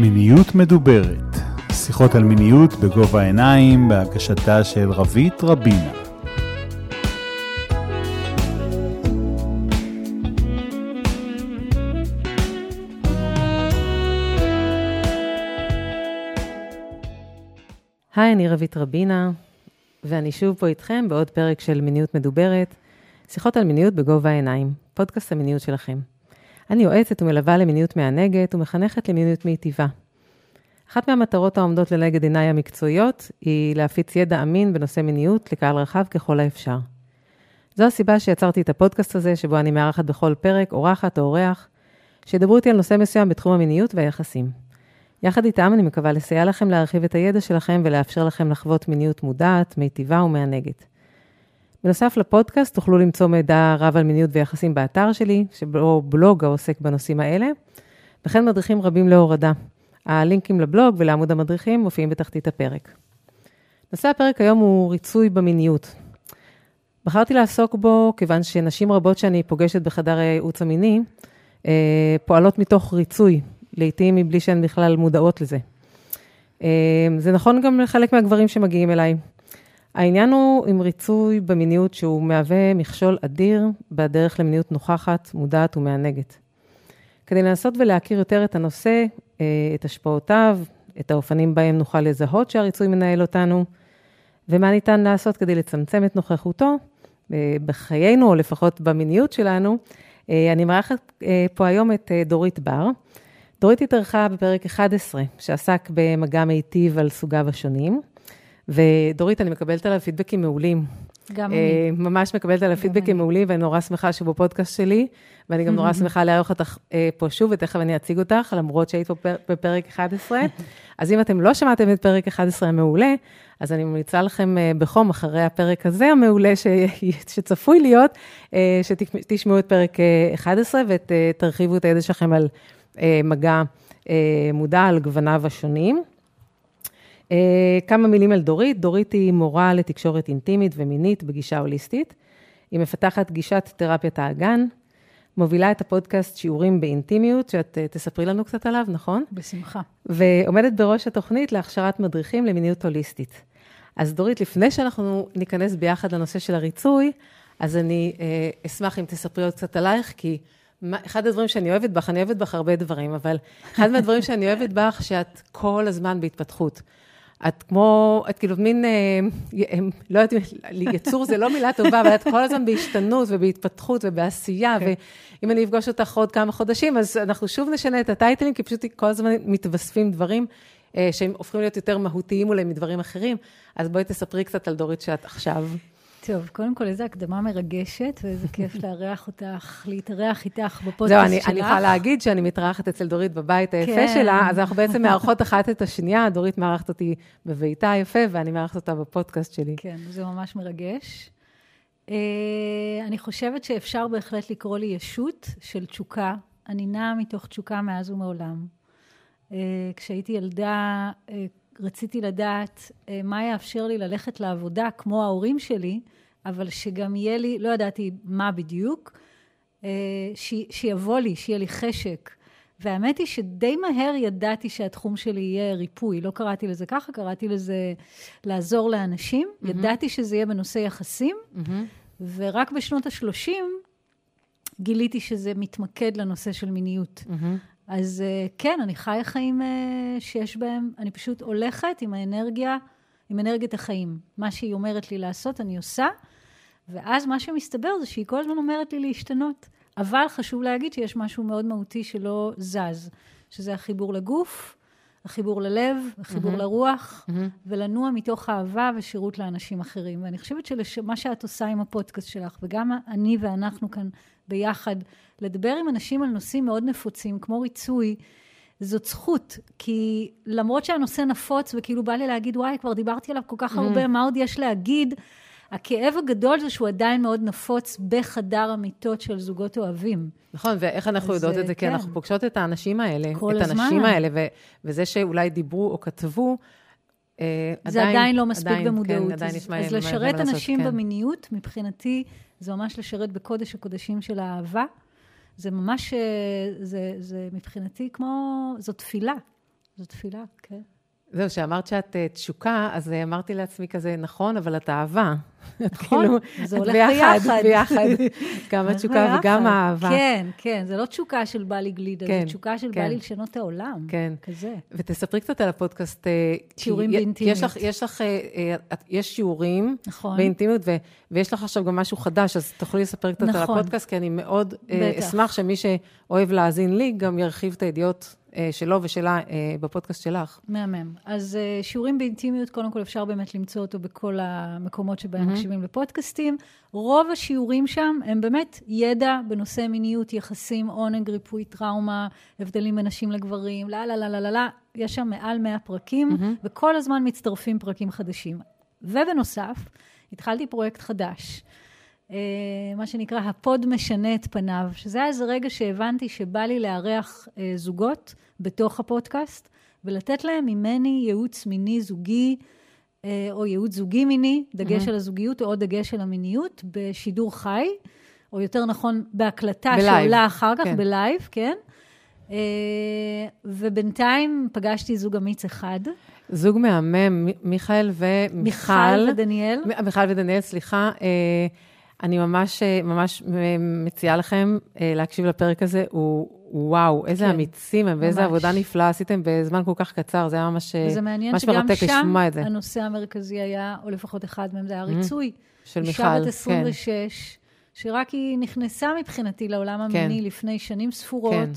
מיניות מדוברת, שיחות על מיניות בגובה העיניים, בהגשתה של רבית רבינה. היי, אני רבית רבינה, ואני שוב פה איתכם בעוד פרק של מיניות מדוברת, שיחות על מיניות בגובה העיניים, פודקאסט המיניות שלכם. אני יועצת ומלווה למיניות מענגת ומחנכת למיניות מיטיבה. אחת מהמטרות העומדות לנגד עיניי המקצועיות היא להפיץ ידע אמין בנושא מיניות לקהל רחב ככל האפשר. זו הסיבה שיצרתי את הפודקאסט הזה, שבו אני מארחת בכל פרק אורחת או אורח, שידברו איתי על נושא מסוים בתחום המיניות והיחסים. יחד איתם אני מקווה לסייע לכם להרחיב את הידע שלכם ולאפשר לכם לחוות מיניות מודעת, מיטיבה ומענגת. בנוסף לפודקאסט, תוכלו למצוא מידע רב על מיניות ויחסים באתר שלי, שבו בלוג העוסק בנושאים האלה, וכן מדריכים רבים להורדה. הלינקים לבלוג ולעמוד המדריכים מופיעים בתחתית הפרק. נושא הפרק היום הוא ריצוי במיניות. בחרתי לעסוק בו כיוון שנשים רבות שאני פוגשת בחדר הייעוץ המיני, אה, פועלות מתוך ריצוי, לעתים מבלי שהן בכלל מודעות לזה. אה, זה נכון גם לחלק מהגברים שמגיעים אליי. העניין הוא עם ריצוי במיניות שהוא מהווה מכשול אדיר בדרך למיניות נוכחת, מודעת ומענגת. כדי לנסות ולהכיר יותר את הנושא, אה, את השפעותיו, את האופנים בהם נוכל לזהות שהריצוי מנהל אותנו, ומה ניתן לעשות כדי לצמצם את נוכחותו אה, בחיינו, או לפחות במיניות שלנו, אה, אני מארחת פה היום את דורית בר. דורית התארחה בפרק 11, שעסק במגע מיטיב על סוגיו השונים. ודורית, אני מקבלת עליו פידבקים מעולים. גם אני. ממש מקבלת עליו פידבקים מעולים, ואני נורא שמחה שהוא בפודקאסט שלי, ואני גם נורא שמחה לארח אותך אה, פה שוב, ותכף אני אציג אותך, למרות שהיית פה בפרק 11. אז אם אתם לא שמעתם את פרק 11 המעולה, אז אני ממליצה לכם אה, בחום, אחרי הפרק הזה המעולה שצפוי להיות, אה, שתשמעו את פרק 11 ותרחיבו את הידע שלכם על מגע מודע, על גווניו השונים. אה, כמה מילים על דורית. דורית היא מורה לתקשורת אינטימית ומינית בגישה הוליסטית. היא מפתחת גישת תרפיית האגן, מובילה את הפודקאסט שיעורים באינטימיות, שאת אה, תספרי לנו קצת עליו, נכון? בשמחה. ועומדת בראש התוכנית להכשרת מדריכים למיניות הוליסטית. אז דורית, לפני שאנחנו ניכנס ביחד לנושא של הריצוי, אז אני אה, אשמח אם תספרי עוד קצת עלייך, כי מה, אחד הדברים שאני אוהבת בך, אני אוהבת בך הרבה דברים, אבל אחד מהדברים שאני אוהבת בך, שאת כל הזמן בהתפתחות. את כמו, את כאילו מין, אה, לא יודעת, יצור זה לא מילה טובה, אבל את כל הזמן בהשתנות ובהתפתחות ובעשייה, okay. כן. ואם אני אפגוש אותך עוד כמה חודשים, אז אנחנו שוב נשנה את הטייטלים, כי פשוט כל הזמן מתווספים דברים אה, שהם הופכים להיות יותר מהותיים אולי מדברים אחרים. אז בואי תספרי קצת על דורית שאת עכשיו. טוב, קודם כל, איזו הקדמה מרגשת, ואיזה כיף לארח אותך, להתארח איתך בפודקאסט שלך. זהו, אני יכולה להגיד שאני מתארחת אצל דורית בבית היפה כן. שלה, אז אנחנו בעצם מארחות אחת את השנייה, דורית מארחת אותי בביתה היפה, ואני מארחת אותה בפודקאסט שלי. כן, זה ממש מרגש. Uh, אני חושבת שאפשר בהחלט לקרוא לי ישות של תשוקה. אני נעה מתוך תשוקה מאז ומעולם. Uh, כשהייתי ילדה, uh, רציתי לדעת אה, מה יאפשר לי ללכת לעבודה כמו ההורים שלי, אבל שגם יהיה לי, לא ידעתי מה בדיוק, אה, ש, שיבוא לי, שיהיה לי חשק. והאמת היא שדי מהר ידעתי שהתחום שלי יהיה ריפוי. לא קראתי לזה ככה, קראתי לזה לעזור לאנשים. Mm-hmm. ידעתי שזה יהיה בנושא יחסים, mm-hmm. ורק בשנות ה-30 גיליתי שזה מתמקד לנושא של מיניות. Mm-hmm. אז אה, כן, אני חיה חיים אה, שיש בהם, אני פשוט הולכת עם האנרגיה, עם אנרגיית החיים. מה שהיא אומרת לי לעשות, אני עושה, ואז מה שמסתבר זה שהיא כל הזמן אומרת לי להשתנות. אבל חשוב להגיד שיש משהו מאוד מהותי שלא זז, שזה החיבור לגוף, החיבור ללב, החיבור mm-hmm. לרוח, mm-hmm. ולנוע מתוך אהבה ושירות לאנשים אחרים. ואני חושבת שמה שאת עושה עם הפודקאסט שלך, וגם אני ואנחנו כאן ביחד, לדבר עם אנשים על נושאים מאוד נפוצים, כמו ריצוי, זאת זכות, כי למרות שהנושא נפוץ, וכאילו בא לי להגיד, וואי, כבר דיברתי עליו כל כך mm. הרבה, מה עוד יש להגיד? הכאב הגדול זה שהוא עדיין מאוד נפוץ בחדר המיטות של זוגות אוהבים. נכון, ואיך אנחנו יודעות את זה? כן. כי אנחנו פוגשות את האנשים האלה, כל את הזמן. הנשים האלה, ו- וזה שאולי דיברו או כתבו, אה, זה עדיין, עדיין לא מספיק עדיין, כן, במודעות. כן, עדיין יש מה אז לשרת אנשים כן. במיניות, מבחינתי, זה ממש לשרת בקודש הקודשים של האהבה. זה ממש, אה, זה, זה מבחינתי כמו, זו תפילה. זו תפילה, כן. זהו, כשאמרת שאת uh, תשוקה, אז uh, אמרתי לעצמי כזה, נכון, אבל את אהבה. נכון, כאילו, זה הולך ביחד, ביחד. ביחד. גם התשוקה. וגם האהבה. כן, כן, זה לא תשוקה של בא לי גלידה, כן, זה תשוקה של כן. בא לי לשנות את העולם. כן. כזה. ותספרי קצת על הפודקאסט. אה, שיעורים באינטימיות. יש לך, יש לך, אה, אה, את- יש שיעורים נכון. באינטימיות, ו- ויש לך עכשיו גם משהו חדש, אז תוכלי לספר קצת על נכון. הפודקאסט, כי אני מאוד אה, בטח. אשמח שמי שאוהב להאזין לי, גם ירחיב את הידיעות אה, שלו ושלה אה, בפודקאסט שלך. מהמם. אז uh, שיעורים באינטימיות, קודם כל אפשר באמת למצוא אותו בכל המקומות שבהם מקשיבים לפודקאסטים. רוב השיעורים שם הם באמת ידע בנושא מיניות, יחסים, עונג, ריפוי, טראומה, הבדלים בין נשים לגברים, לא, לא, לא, לא, לא, לא. יש שם מעל 100 פרקים, וכל הזמן מצטרפים פרקים חדשים. ובנוסף, התחלתי פרויקט חדש. אה, מה שנקרא, הפוד משנה את פניו, שזה היה איזה רגע שהבנתי שבא לי לארח אה, זוגות בתוך הפודקאסט, ולתת להם ממני ייעוץ מיני זוגי, אה, או ייעוץ זוגי מיני, דגש על הזוגיות או דגש על המיניות, בשידור חי, או יותר נכון, בהקלטה ב live, שעולה אחר כך, כן. ב live, כן. ובינתיים פגשתי זוג אמיץ אחד, זוג מהמם, מיכאל ומיכל. מיכל ודניאל. מיכל ודניאל, סליחה. אה, אני ממש, אה, ממש מ- מציעה לכם אה, להקשיב לפרק הזה. הוא, וואו, איזה כן, אמיצים הם, ואיזה ממש. עבודה נפלאה עשיתם בזמן כל כך קצר. זה היה ממש, אה, וזה מעניין ממש שגם מרתק שם לשמוע את זה. הנושא המרכזי היה, או לפחות אחד מהם, זה היה ריצוי. של אישה מיכל, בת כן. 26, שרק היא נכנסה מבחינתי לעולם כן. המיני לפני שנים ספורות, כן.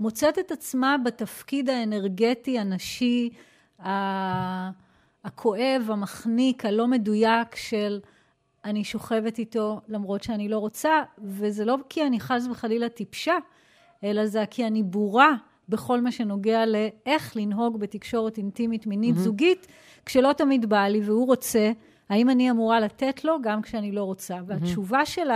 מוצאת את עצמה בתפקיד האנרגטי, הנשי, הכואב, המחניק, הלא מדויק של אני שוכבת איתו למרות שאני לא רוצה, וזה לא כי אני חס וחלילה טיפשה, אלא זה כי אני בורה בכל מה שנוגע לאיך לנהוג בתקשורת אינטימית מינית זוגית, כשלא תמיד בא לי והוא רוצה, האם אני אמורה לתת לו גם כשאני לא רוצה? והתשובה של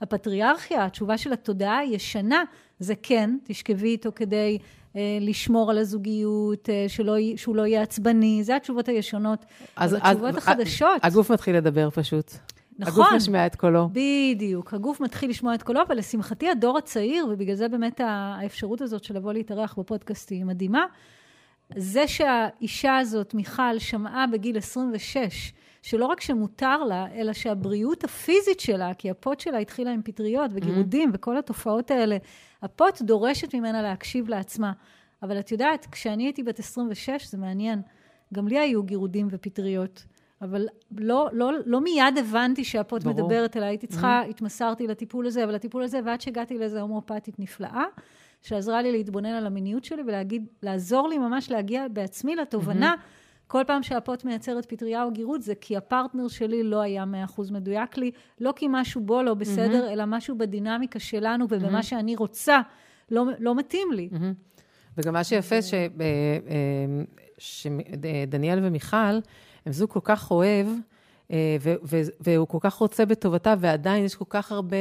הפטריארכיה, התשובה של התודעה הישנה, זה כן, תשכבי איתו כדי אה, לשמור על הזוגיות, אה, שלא, שהוא לא יהיה עצבני, זה התשובות הישנות. אבל התשובות החדשות, הגוף מתחיל לדבר פשוט. נכון. הגוף משמיע את קולו. בדיוק, הגוף מתחיל לשמוע את קולו, אבל לשמחתי הדור הצעיר, ובגלל זה באמת האפשרות הזאת של לבוא להתארח בפודקאסט היא מדהימה, זה שהאישה הזאת, מיכל, שמעה בגיל 26, שלא רק שמותר לה, אלא שהבריאות הפיזית שלה, כי הפוט שלה התחילה עם פטריות וגירודים וכל התופעות האלה, הפוט דורשת ממנה להקשיב לעצמה. אבל את יודעת, כשאני הייתי בת 26, זה מעניין, גם לי היו גירודים ופטריות. אבל לא, לא, לא מיד הבנתי שהפוט ברור. מדברת אליי, הייתי צריכה, התמסרתי לטיפול הזה, אבל הטיפול הזה, ועד שהגעתי לאיזו הומואפתית נפלאה, שעזרה לי להתבונן על המיניות שלי ולהגיד, לעזור לי ממש להגיע בעצמי לתובנה, כל פעם שהפוט מייצרת פטריה או גירות, זה כי הפרטנר שלי לא היה 100% מדויק לי, לא כי משהו בו לא בסדר, אלא משהו בדינמיקה שלנו ובמה שאני רוצה. לא, לא מתאים לי. וגם מה שיפה, ש- אה, אה, שדניאל ומיכל, הם זוג כל כך אוהב, אה, והוא כל כך רוצה בטובתה, ועדיין יש כל כך הרבה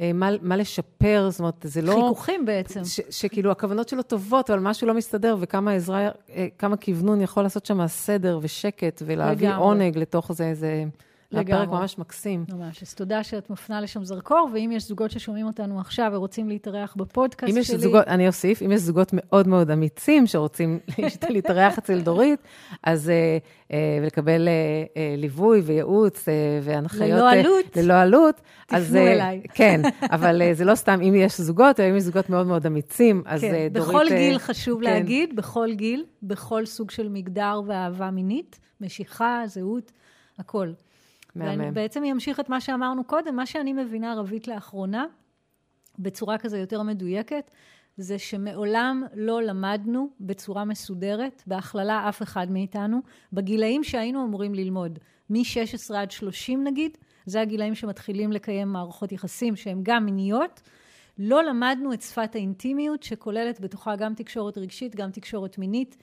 אה, מה, מה לשפר, זאת אומרת, זה לא... חיכוכים בעצם. ש, שכאילו הכוונות שלו טובות, אבל משהו לא מסתדר, וכמה עזרה, אה, כמה כוונון יכול לעשות שם סדר ושקט, ולהביא לגמרי. עונג לתוך זה, זה... הפרק לגמרי. ממש מקסים. ממש. אז תודה שאת מפנה לשם זרקור, ואם יש זוגות ששומעים אותנו עכשיו ורוצים להתארח בפודקאסט אם יש שלי... זוגות, אני אוסיף, אם יש זוגות מאוד מאוד אמיצים שרוצים להתארח אצל דורית, אז אה, אה, ולקבל אה, אה, ליווי וייעוץ אה, והנחיות... ללא אה, עלות, ללא עלות. תפנו אז, אה, אליי. כן, אבל אה, זה לא סתם, אם יש זוגות, או אם יש זוגות מאוד מאוד אמיצים, אז כן, אה, דורית... בכל אה, גיל חשוב כן. להגיד, בכל גיל, בכל סוג של מגדר ואהבה מינית, משיכה, זהות, הכל. מהמם. בעצם אמשיך את מה שאמרנו קודם, מה שאני מבינה, רבית, לאחרונה, בצורה כזו יותר מדויקת, זה שמעולם לא למדנו בצורה מסודרת, בהכללה אף אחד מאיתנו, בגילאים שהיינו אמורים ללמוד, מ-16 עד 30 נגיד, זה הגילאים שמתחילים לקיים מערכות יחסים שהן גם מיניות, לא למדנו את שפת האינטימיות, שכוללת בתוכה גם תקשורת רגשית, גם תקשורת מינית,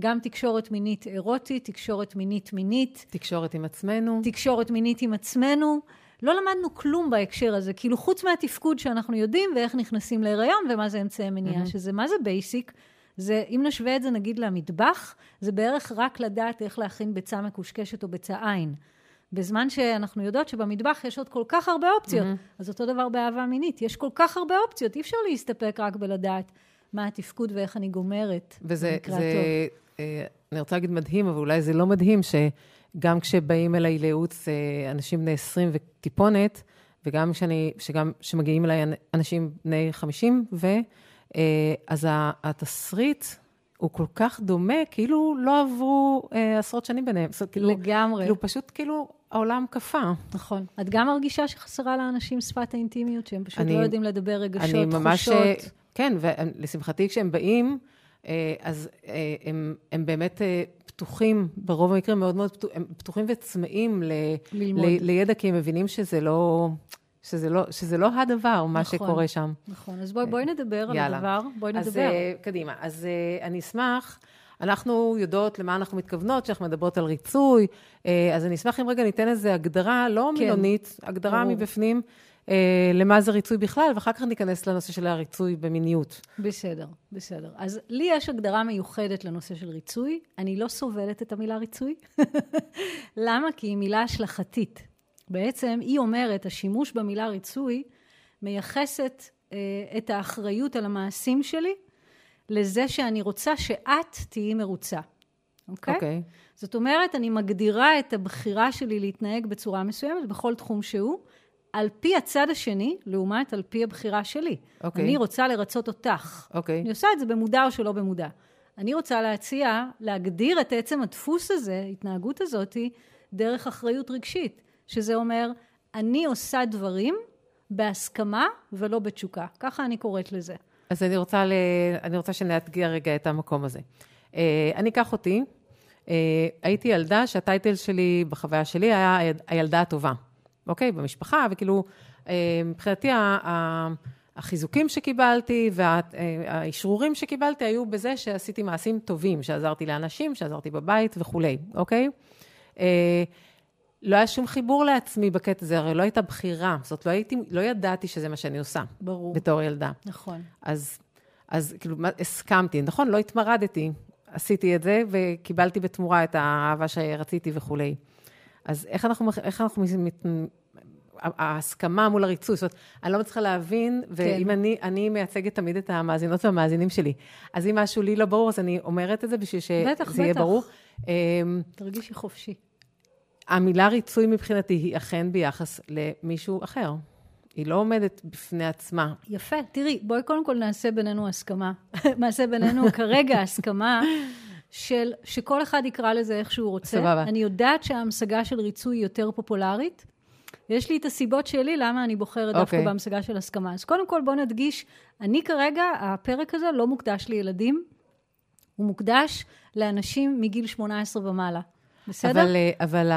גם תקשורת מינית אירוטית, תקשורת מינית מינית, תקשורת עם עצמנו. תקשורת מינית עם עצמנו. לא למדנו כלום בהקשר הזה, כאילו חוץ מהתפקוד שאנחנו יודעים ואיך נכנסים להיריון ומה זה אמצעי מניעה, mm-hmm. שזה מה זה בייסיק. זה, אם נשווה את זה נגיד למטבח, זה בערך רק לדעת איך להכין ביצה מקושקשת או ביצה עין. בזמן שאנחנו יודעות שבמטבח יש עוד כל כך הרבה אופציות. Mm-hmm. אז אותו דבר באהבה מינית, יש כל כך הרבה אופציות, אי אפשר להסתפק רק בלדעת מה התפקוד ואיך אני גומרת. וזה, זה, אני רוצה להגיד מדהים, אבל אולי זה לא מדהים, שגם כשבאים אליי לייעוץ אה, אנשים בני 20 וטיפונת, וגם כשאני, שגם כשמגיעים אליי אנשים בני 50 ו... אה, אז התסריט הוא כל כך דומה, כאילו לא עברו אה, עשרות שנים ביניהם. זאת, כאילו, לגמרי. כאילו, פשוט כאילו העולם קפא. נכון. את גם מרגישה שחסרה לאנשים שפת האינטימיות, שהם פשוט אני, לא יודעים לדבר רגשות, אני ממש, אה, תחושות. כן, ולשמחתי כשהם באים, אה, אז אה, הם, הם באמת אה, פתוחים, ברוב המקרים מאוד מאוד פתוחים, הם פתוחים וצמאים ל, ל, לידע, כי הם מבינים שזה לא... שזה לא, שזה לא הדבר, מה נכון, שקורה שם. נכון, אז בואי בוא נדבר יאללה. על הדבר, בואי נדבר. אז קדימה. אז אני אשמח, אנחנו יודעות למה אנחנו מתכוונות, כשאנחנו מדברות על ריצוי, אז אני אשמח אם רגע ניתן איזו הגדרה, לא כן. מילונית, הגדרה ברור. מבפנים, למה זה ריצוי בכלל, ואחר כך ניכנס לנושא של הריצוי במיניות. בסדר, בסדר. אז לי יש הגדרה מיוחדת לנושא של ריצוי. אני לא סובלת את המילה ריצוי. למה? כי היא מילה השלכתית. בעצם היא אומרת, השימוש במילה ריצוי מייחסת אה, את האחריות על המעשים שלי לזה שאני רוצה שאת תהיי מרוצה, אוקיי? Okay? אוקיי. Okay. זאת אומרת, אני מגדירה את הבחירה שלי להתנהג בצורה מסוימת בכל תחום שהוא, על פי הצד השני, לעומת על פי הבחירה שלי. אוקיי. Okay. אני רוצה לרצות אותך. אוקיי. Okay. אני עושה את זה במודע או שלא במודע. אני רוצה להציע, להגדיר את עצם הדפוס הזה, ההתנהגות הזאתי, דרך אחריות רגשית. שזה אומר, אני עושה דברים בהסכמה ולא בתשוקה. ככה אני קוראת לזה. אז אני רוצה, ל... אני רוצה שנאתגר רגע את המקום הזה. אה, אני אקח אותי, אה, הייתי ילדה שהטייטל שלי, בחוויה שלי, היה הילדה הטובה, אוקיי? במשפחה, וכאילו, אה, מבחינתי, החיזוקים שקיבלתי והאישרורים שקיבלתי היו בזה שעשיתי מעשים טובים, שעזרתי לאנשים, שעזרתי בבית וכולי, אוקיי? לא היה שום חיבור לעצמי בקטע הזה, הרי לא הייתה בחירה. זאת לא הייתי, לא ידעתי שזה מה שאני עושה. ברור. בתור ילדה. נכון. אז, אז כאילו, הסכמתי, נכון? לא התמרדתי. עשיתי את זה וקיבלתי בתמורה את האהבה שרציתי וכולי. אז איך אנחנו, איך אנחנו, ההסכמה מול הריצוי, זאת אומרת, אני לא מצליחה להבין, ואם כן. אני, אני מייצגת תמיד את המאזינות והמאזינים שלי, אז אם משהו לי לא ברור, אז אני אומרת את זה בשביל שזה בטח, יהיה בטח. ברור. אמ, תרגישי חופשי. המילה ריצוי מבחינתי היא אכן ביחס למישהו אחר. היא לא עומדת בפני עצמה. יפה. תראי, בואי קודם כל נעשה בינינו הסכמה. נעשה בינינו כרגע הסכמה של שכל אחד יקרא לזה איך שהוא רוצה. סבבה. אני יודעת שההמשגה של ריצוי היא יותר פופולרית. יש לי את הסיבות שלי למה אני בוחרת דווקא okay. אוקיי. בהמשגה של הסכמה. אז קודם כל בואו נדגיש, אני כרגע, הפרק הזה לא מוקדש לילדים, הוא מוקדש לאנשים מגיל 18 ומעלה. בסדר? אבל, אה, אבל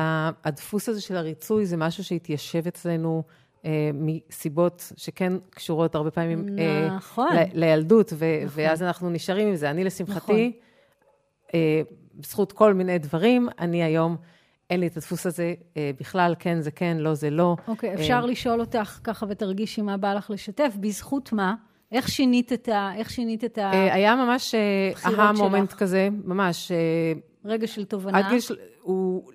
הדפוס הזה של הריצוי זה משהו שהתיישב אצלנו אה, מסיבות שכן קשורות הרבה פעמים אה, נכון. ל, לילדות, ו, נכון. ואז אנחנו נשארים עם זה. אני, לשמחתי, נכון. אה, בזכות כל מיני דברים, אני היום... אין לי את הדפוס הזה אה, בכלל, כן זה כן, לא זה לא. אוקיי, okay, אפשר אה, לשאול אותך ככה ותרגישי מה בא לך לשתף, בזכות מה? איך שינית את ה... איך שינית את ה... אה, היה ממש אהה מומנט כזה, ממש. רגע של תובנה. עד גיל, הוא,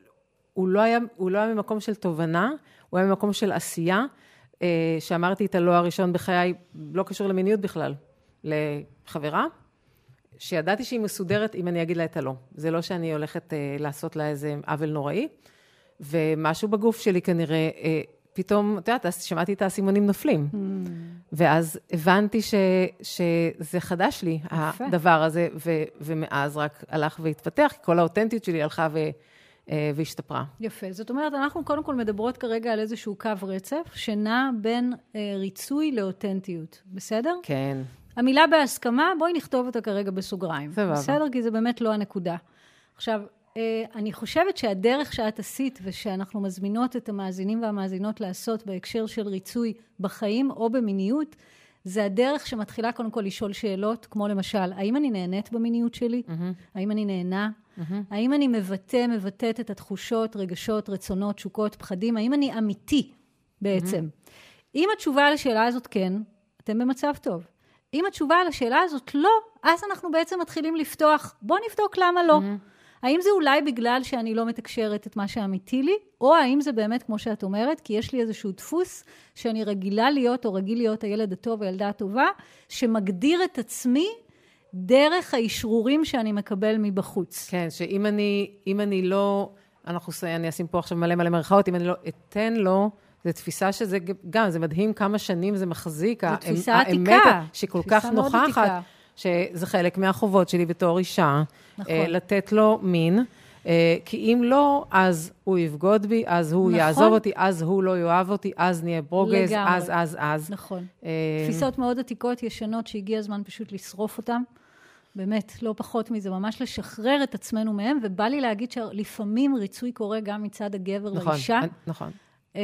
הוא, לא היה, הוא לא היה ממקום של תובנה, הוא היה ממקום של עשייה, אה, שאמרתי את הלא הראשון בחיי, לא קשור למיניות בכלל, לחברה, שידעתי שהיא מסודרת אם אני אגיד לה את הלא. זה לא שאני הולכת אה, לעשות לה איזה עוול נוראי, ומשהו בגוף שלי כנראה, אה, פתאום, את יודעת, שמעתי את האסימונים נופלים. Mm. ואז הבנתי ש, שזה חדש לי, יפה. הדבר הזה, ו, ומאז רק הלך והתפתח, כי כל האותנטיות שלי הלכה ו... אה, והשתפרה. יפה. זאת אומרת, אנחנו קודם כל מדברות כרגע על איזשהו קו רצף, שנע בין אה, ריצוי לאותנטיות, בסדר? כן. המילה בהסכמה, בואי נכתוב אותה כרגע בסוגריים. סבבה. בסדר? כי זה באמת לא הנקודה. עכשיו, אה, אני חושבת שהדרך שאת עשית ושאנחנו מזמינות את המאזינים והמאזינות לעשות בהקשר של ריצוי בחיים או במיניות, זה הדרך שמתחילה קודם כל לשאול שאלות, כמו למשל, האם אני נהנית במיניות שלי? Mm-hmm. האם אני נהנה? Mm-hmm. האם אני מבטא, מבטאת את התחושות, רגשות, רצונות, תשוקות, פחדים? האם אני אמיתי בעצם? Mm-hmm. אם התשובה לשאלה הזאת כן, אתם במצב טוב. אם התשובה לשאלה הזאת לא, אז אנחנו בעצם מתחילים לפתוח, בואו נבדוק למה לא. Mm-hmm. האם זה אולי בגלל שאני לא מתקשרת את מה שאמיתי לי, או האם זה באמת, כמו שאת אומרת, כי יש לי איזשהו דפוס שאני רגילה להיות, או רגיל להיות הילד הטוב, הילדה הטובה, שמגדיר את עצמי דרך האישרורים שאני מקבל מבחוץ. כן, שאם אני, אני לא, אנחנו, אני אשים פה עכשיו מלא מלא מרכאות, אם אני לא אתן לו, זו תפיסה שזה גם, זה מדהים כמה שנים זה מחזיק. זו תפיסה עתיקה. שכל כך נוכחת, שזה חלק מהחובות שלי בתור אישה, נכון. לתת לו מין. כי אם לא, אז הוא יבגוד בי, אז הוא נכון. יעזוב אותי, אז הוא לא יאהב אותי, אז נהיה ברוגז, לגמרי. אז, אז, אז. נכון. תפיסות מאוד עתיקות, ישנות, שהגיע הזמן פשוט לשרוף אותן. באמת, לא פחות מזה, ממש לשחרר את עצמנו מהם, ובא לי להגיד שלפעמים ריצוי קורה גם מצד הגבר נכון, לאישה. נכון. Uh,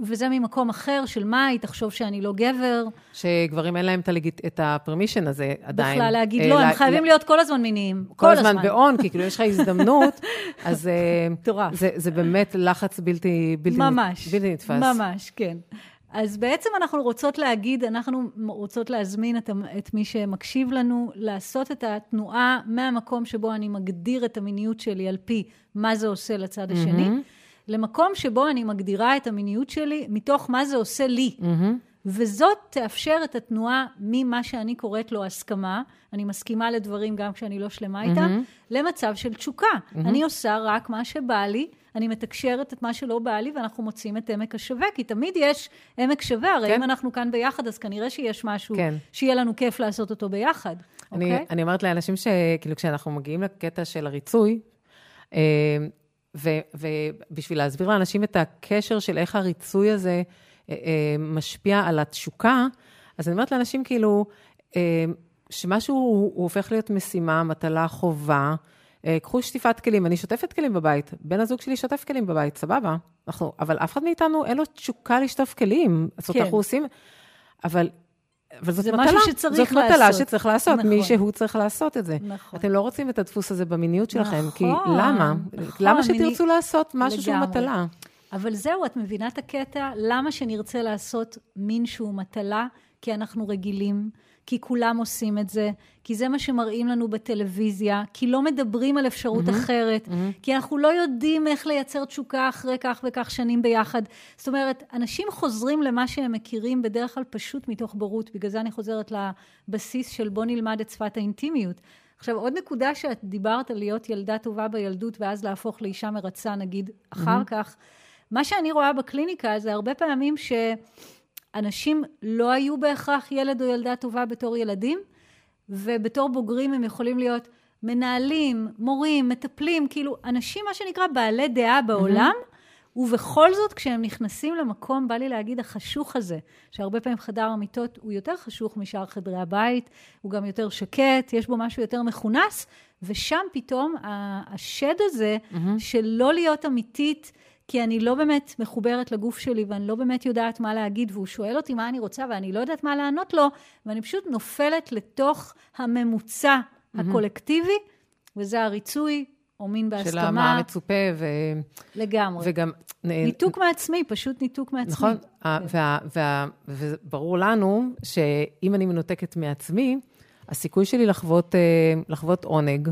וזה ממקום אחר של מה, היא תחשוב שאני לא גבר. שגברים אין להם את הפרמישן הזה עדיין. בכלל להגיד לא, הם חייבים להיות כל הזמן מיניים. כל הזמן באון, כי כאילו יש לך הזדמנות, אז uh, זה, זה באמת לחץ בלתי נתפס. ממש, כן. אז בעצם אנחנו רוצות להגיד, אנחנו רוצות להזמין את, את מי שמקשיב לנו, לעשות את התנועה מהמקום שבו אני מגדיר את המיניות שלי על פי מה זה עושה לצד השני, mm-hmm. למקום שבו אני מגדירה את המיניות שלי מתוך מה זה עושה לי. Mm-hmm. וזאת תאפשר את התנועה ממה שאני קוראת לו הסכמה, אני מסכימה לדברים גם כשאני לא שלמה איתם, mm-hmm. למצב של תשוקה. Mm-hmm. אני עושה רק מה שבא לי. אני מתקשרת את מה שלא בא לי, ואנחנו מוצאים את עמק השווה, כי תמיד יש עמק שווה, הרי כן. אם אנחנו כאן ביחד, אז כנראה שיש משהו כן. שיהיה לנו כיף לעשות אותו ביחד, אני, אוקיי? אני אומרת לאנשים שכאילו, כשאנחנו מגיעים לקטע של הריצוי, אה, ובשביל להסביר לאנשים את הקשר של איך הריצוי הזה אה, אה, משפיע על התשוקה, אז אני אומרת לאנשים כאילו, שמשהו הוא הופך להיות משימה, מטלה, חובה, אה, קחו שטיפת כלים, אני שוטפת כלים בבית, בן הזוג שלי שוטף כלים בבית, סבבה. אנחנו, אבל אף אחד מאיתנו אין לו תשוקה לשטוף כלים. זאת אומרת, כן. אנחנו עושים, אבל... אבל זאת מטלה, משהו שצריך זאת לעשות. מטלה שצריך לעשות, נכון. מישהו צריך לעשות את זה. נכון. אתם לא רוצים את הדפוס הזה במיניות שלכם, נכון, כי למה? נכון, למה שתרצו מיני... לעשות משהו לגמרי. שהוא מטלה? אבל זהו, את מבינה את הקטע? למה שנרצה לעשות מין שהוא מטלה? כי אנחנו רגילים. כי כולם עושים את זה, כי זה מה שמראים לנו בטלוויזיה, כי לא מדברים על אפשרות mm-hmm, אחרת, mm-hmm. כי אנחנו לא יודעים איך לייצר תשוקה אחרי כך וכך שנים ביחד. זאת אומרת, אנשים חוזרים למה שהם מכירים בדרך כלל פשוט מתוך בורות, בגלל זה אני חוזרת לבסיס של בוא נלמד את שפת האינטימיות. עכשיו, עוד נקודה שאת דיברת על להיות ילדה טובה בילדות ואז להפוך לאישה מרצה, נגיד, אחר mm-hmm. כך, מה שאני רואה בקליניקה זה הרבה פעמים ש... אנשים לא היו בהכרח ילד או ילדה טובה בתור ילדים, ובתור בוגרים הם יכולים להיות מנהלים, מורים, מטפלים, כאילו אנשים, מה שנקרא, בעלי דעה בעולם, mm-hmm. ובכל זאת, כשהם נכנסים למקום, בא לי להגיד, החשוך הזה, שהרבה פעמים חדר המיטות הוא יותר חשוך משאר חדרי הבית, הוא גם יותר שקט, יש בו משהו יותר מכונס, ושם פתאום השד הזה mm-hmm. של לא להיות אמיתית, כי אני לא באמת מחוברת לגוף שלי ואני לא באמת יודעת מה להגיד, והוא שואל אותי מה אני רוצה ואני לא יודעת מה לענות לו, ואני פשוט נופלת לתוך הממוצע mm-hmm. הקולקטיבי, וזה הריצוי, או מין בהסכמה. של מה המצופה, ו... לגמרי. וגם... ניתוק מעצמי, פשוט ניתוק מעצמי. נכון, כן. וברור לנו שאם אני מנותקת מעצמי, הסיכוי שלי לחוות, אה, לחוות עונג,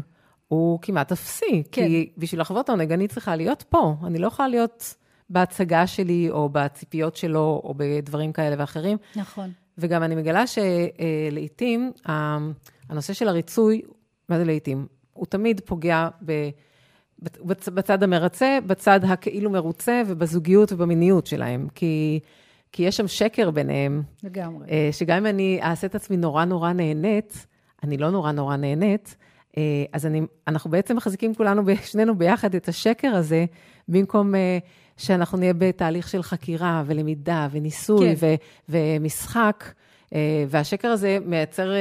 הוא כמעט אפסי. כן. כי בשביל לחוות עונג אני צריכה להיות פה. אני לא יכולה להיות בהצגה שלי, או בציפיות שלו, או בדברים כאלה ואחרים. נכון. וגם אני מגלה שלעיתים, הנושא של הריצוי, מה זה לעיתים? הוא תמיד פוגע ב... בצד המרצה, בצד הכאילו מרוצה ובזוגיות ובמיניות שלהם. כי, כי יש שם שקר ביניהם. לגמרי. אה, שגם אם אני אעשה את עצמי נורא נורא נהנית, אני לא נורא נורא נהנית, אז אני, אנחנו בעצם מחזיקים כולנו, שנינו ביחד, את השקר הזה, במקום אה, שאנחנו נהיה בתהליך של חקירה ולמידה וניסוי כן. ו, ומשחק, אה, והשקר הזה מייצר,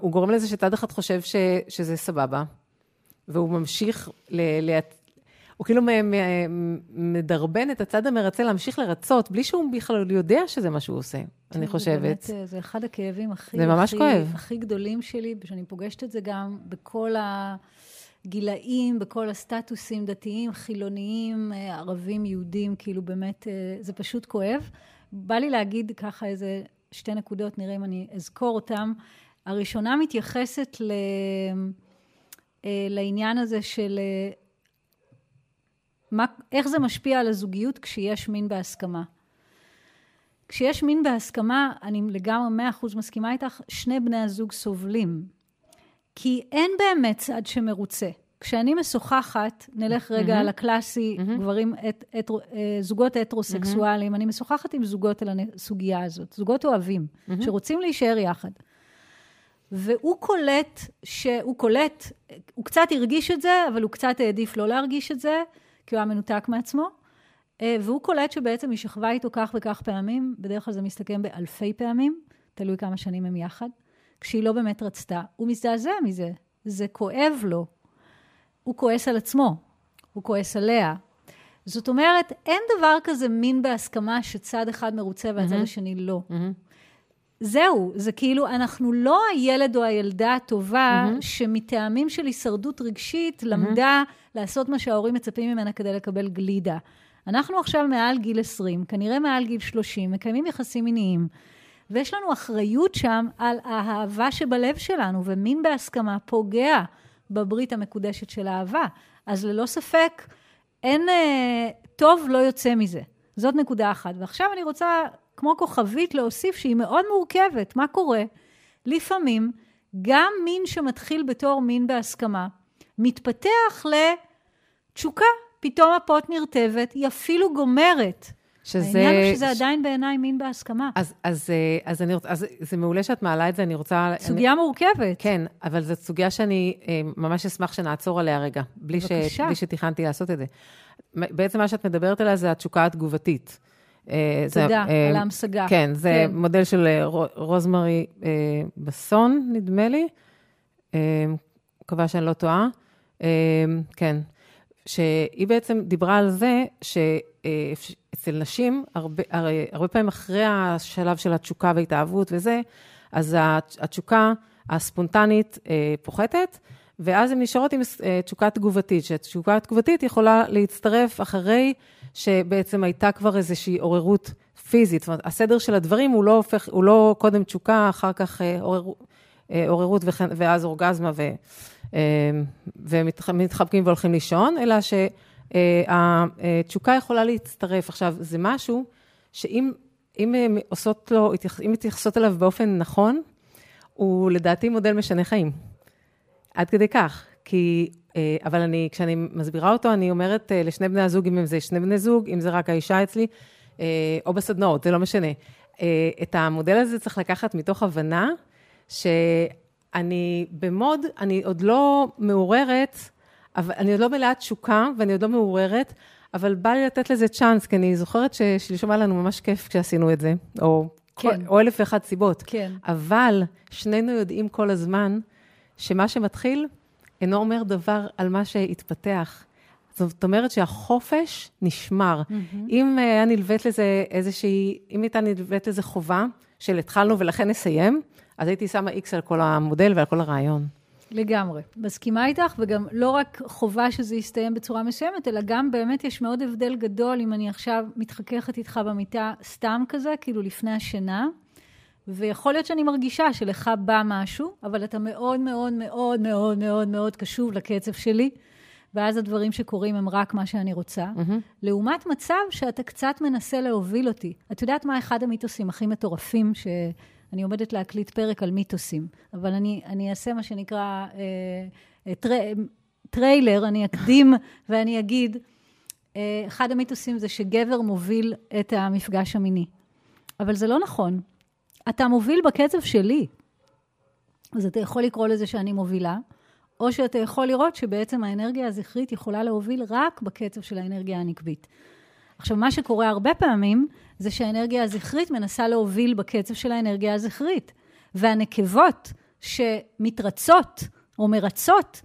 הוא גורם לזה שצד אחד חושב ש, שזה סבבה, והוא ממשיך ל... ל הוא כאילו מדרבן את הצד המרצה להמשיך לרצות, בלי שהוא בכלל יודע שזה מה שהוא עושה, אני חושבת. באמת, אה, זה אחד הכאבים הכי... זה ממש הכי, כואב. הכי גדולים שלי, שאני פוגשת את זה גם בכל הגילאים, בכל הסטטוסים, דתיים, חילוניים, אה, ערבים, יהודים, כאילו באמת, אה, זה פשוט כואב. בא לי להגיד ככה איזה שתי נקודות, נראה אם אני אזכור אותן. הראשונה מתייחסת ל... לעניין הזה של מה, איך זה משפיע על הזוגיות כשיש מין בהסכמה. כשיש מין בהסכמה, אני לגמרי 100% מסכימה איתך, שני בני הזוג סובלים. כי אין באמת צד שמרוצה. כשאני משוחחת, נלך רגע mm-hmm. על הקלאסי, mm-hmm. גברים, את, את, אה, זוגות הטרוסקסואליים, mm-hmm. אני משוחחת עם זוגות על הסוגיה הזאת, זוגות אוהבים, mm-hmm. שרוצים להישאר יחד. והוא קולט, שהוא קולט, הוא קצת הרגיש את זה, אבל הוא קצת העדיף לא להרגיש את זה, כי הוא היה מנותק מעצמו. אה, והוא קולט שבעצם היא שכבה איתו כך וכך פעמים, בדרך כלל זה מסתכם באלפי פעמים, תלוי כמה שנים הם יחד, כשהיא לא באמת רצתה. הוא מזדעזע מזה, זה כואב לו. הוא כועס על עצמו, הוא כועס עליה. זאת אומרת, אין דבר כזה מין בהסכמה שצד אחד מרוצה והצד mm-hmm. השני לא. Mm-hmm. זהו, זה כאילו, אנחנו לא הילד או הילדה הטובה mm-hmm. שמטעמים של הישרדות רגשית mm-hmm. למדה לעשות מה שההורים מצפים ממנה כדי לקבל גלידה. אנחנו עכשיו מעל גיל 20, כנראה מעל גיל 30, מקיימים יחסים מיניים, ויש לנו אחריות שם על האהבה שבלב שלנו, ומין בהסכמה פוגע בברית המקודשת של האהבה. אז ללא ספק, אין אה, טוב לא יוצא מזה. זאת נקודה אחת. ועכשיו אני רוצה, כמו כוכבית, להוסיף שהיא מאוד מורכבת. מה קורה? לפעמים, גם מין שמתחיל בתור מין בהסכמה, מתפתח לתשוקה. פתאום הפוט נרטבת, היא אפילו גומרת. שזה... העניין הוא שזה ש... עדיין בעיניי מין בהסכמה. אז, אז, אה, אז, אני, אז זה מעולה שאת מעלה את זה, אני רוצה... סוגיה אני, מורכבת. כן, אבל זו סוגיה שאני אה, ממש אשמח שנעצור עליה רגע, בלי, ש, בלי שתכננתי לעשות את זה. בעצם מה שאת מדברת עליה זה התשוקה התגובתית. אה, תודה, על ההמשגה. כן, זה כן. מודל של רוזמרי בסון, נדמה לי. מקווה שאני לא טועה. כן. שהיא בעצם דיברה על זה שאצל נשים, הרבה, הרבה פעמים אחרי השלב של התשוקה וההתאהבות וזה, אז התשוקה הספונטנית אה, פוחתת, ואז הן נשארות עם אה, תשוקה תגובתית, שהתשוקה התגובתית יכולה להצטרף אחרי שבעצם הייתה כבר איזושהי עוררות פיזית. זאת אומרת, הסדר של הדברים הוא לא הופך, הוא לא קודם תשוקה, אחר כך אה, עורר, עוררות ואז אורגזמה ו... ומתחבקים והולכים לישון, אלא שהתשוקה יכולה להצטרף. עכשיו, זה משהו שאם אם עושות לו, אם מתייחסות אליו באופן נכון, הוא לדעתי מודל משנה חיים. עד כדי כך. כי, אה, אבל אני, כשאני מסבירה אותו, אני אומרת אה, לשני בני הזוג, אם זה שני בני זוג, אם זה רק האישה אצלי, אה, או בסדנאות, זה לא משנה. את המודל הזה צריך לקחת מתוך הבנה ש... אני במוד, אני עוד לא מעוררת, אבל אני עוד לא מלאת תשוקה ואני עוד לא מעוררת, אבל בא לי לתת לזה צ'אנס, כי אני זוכרת ששלשום היה לנו ממש כיף כשעשינו את זה, או, כן. או אלף ואחת סיבות. כן. אבל שנינו יודעים כל הזמן שמה שמתחיל אינו אומר דבר על מה שהתפתח. זאת אומרת שהחופש נשמר. Mm-hmm. אם היה נלווית לזה איזושהי, אם הייתה נלווית לזה חובה של התחלנו ולכן נסיים, אז הייתי שמה איקס על כל המודל ועל כל הרעיון. לגמרי. מסכימה איתך, וגם לא רק חובה שזה יסתיים בצורה מסוימת, אלא גם באמת יש מאוד הבדל גדול אם אני עכשיו מתחככת איתך במיטה סתם כזה, כאילו לפני השינה, ויכול להיות שאני מרגישה שלך בא משהו, אבל אתה מאוד מאוד מאוד מאוד מאוד מאוד קשוב לקצב שלי, ואז הדברים שקורים הם רק מה שאני רוצה, mm-hmm. לעומת מצב שאתה קצת מנסה להוביל אותי. את יודעת מה אחד המיתוסים הכי מטורפים ש... אני עומדת להקליט פרק על מיתוסים, אבל אני, אני אעשה מה שנקרא אה, אה, טר, טריילר, אני אקדים ואני אגיד, אה, אחד המיתוסים זה שגבר מוביל את המפגש המיני. אבל זה לא נכון. אתה מוביל בקצב שלי. אז אתה יכול לקרוא לזה שאני מובילה, או שאתה יכול לראות שבעצם האנרגיה הזכרית יכולה להוביל רק בקצב של האנרגיה הנקבית. עכשיו, מה שקורה הרבה פעמים, זה שהאנרגיה הזכרית מנסה להוביל בקצב של האנרגיה הזכרית. והנקבות שמתרצות או מרצות,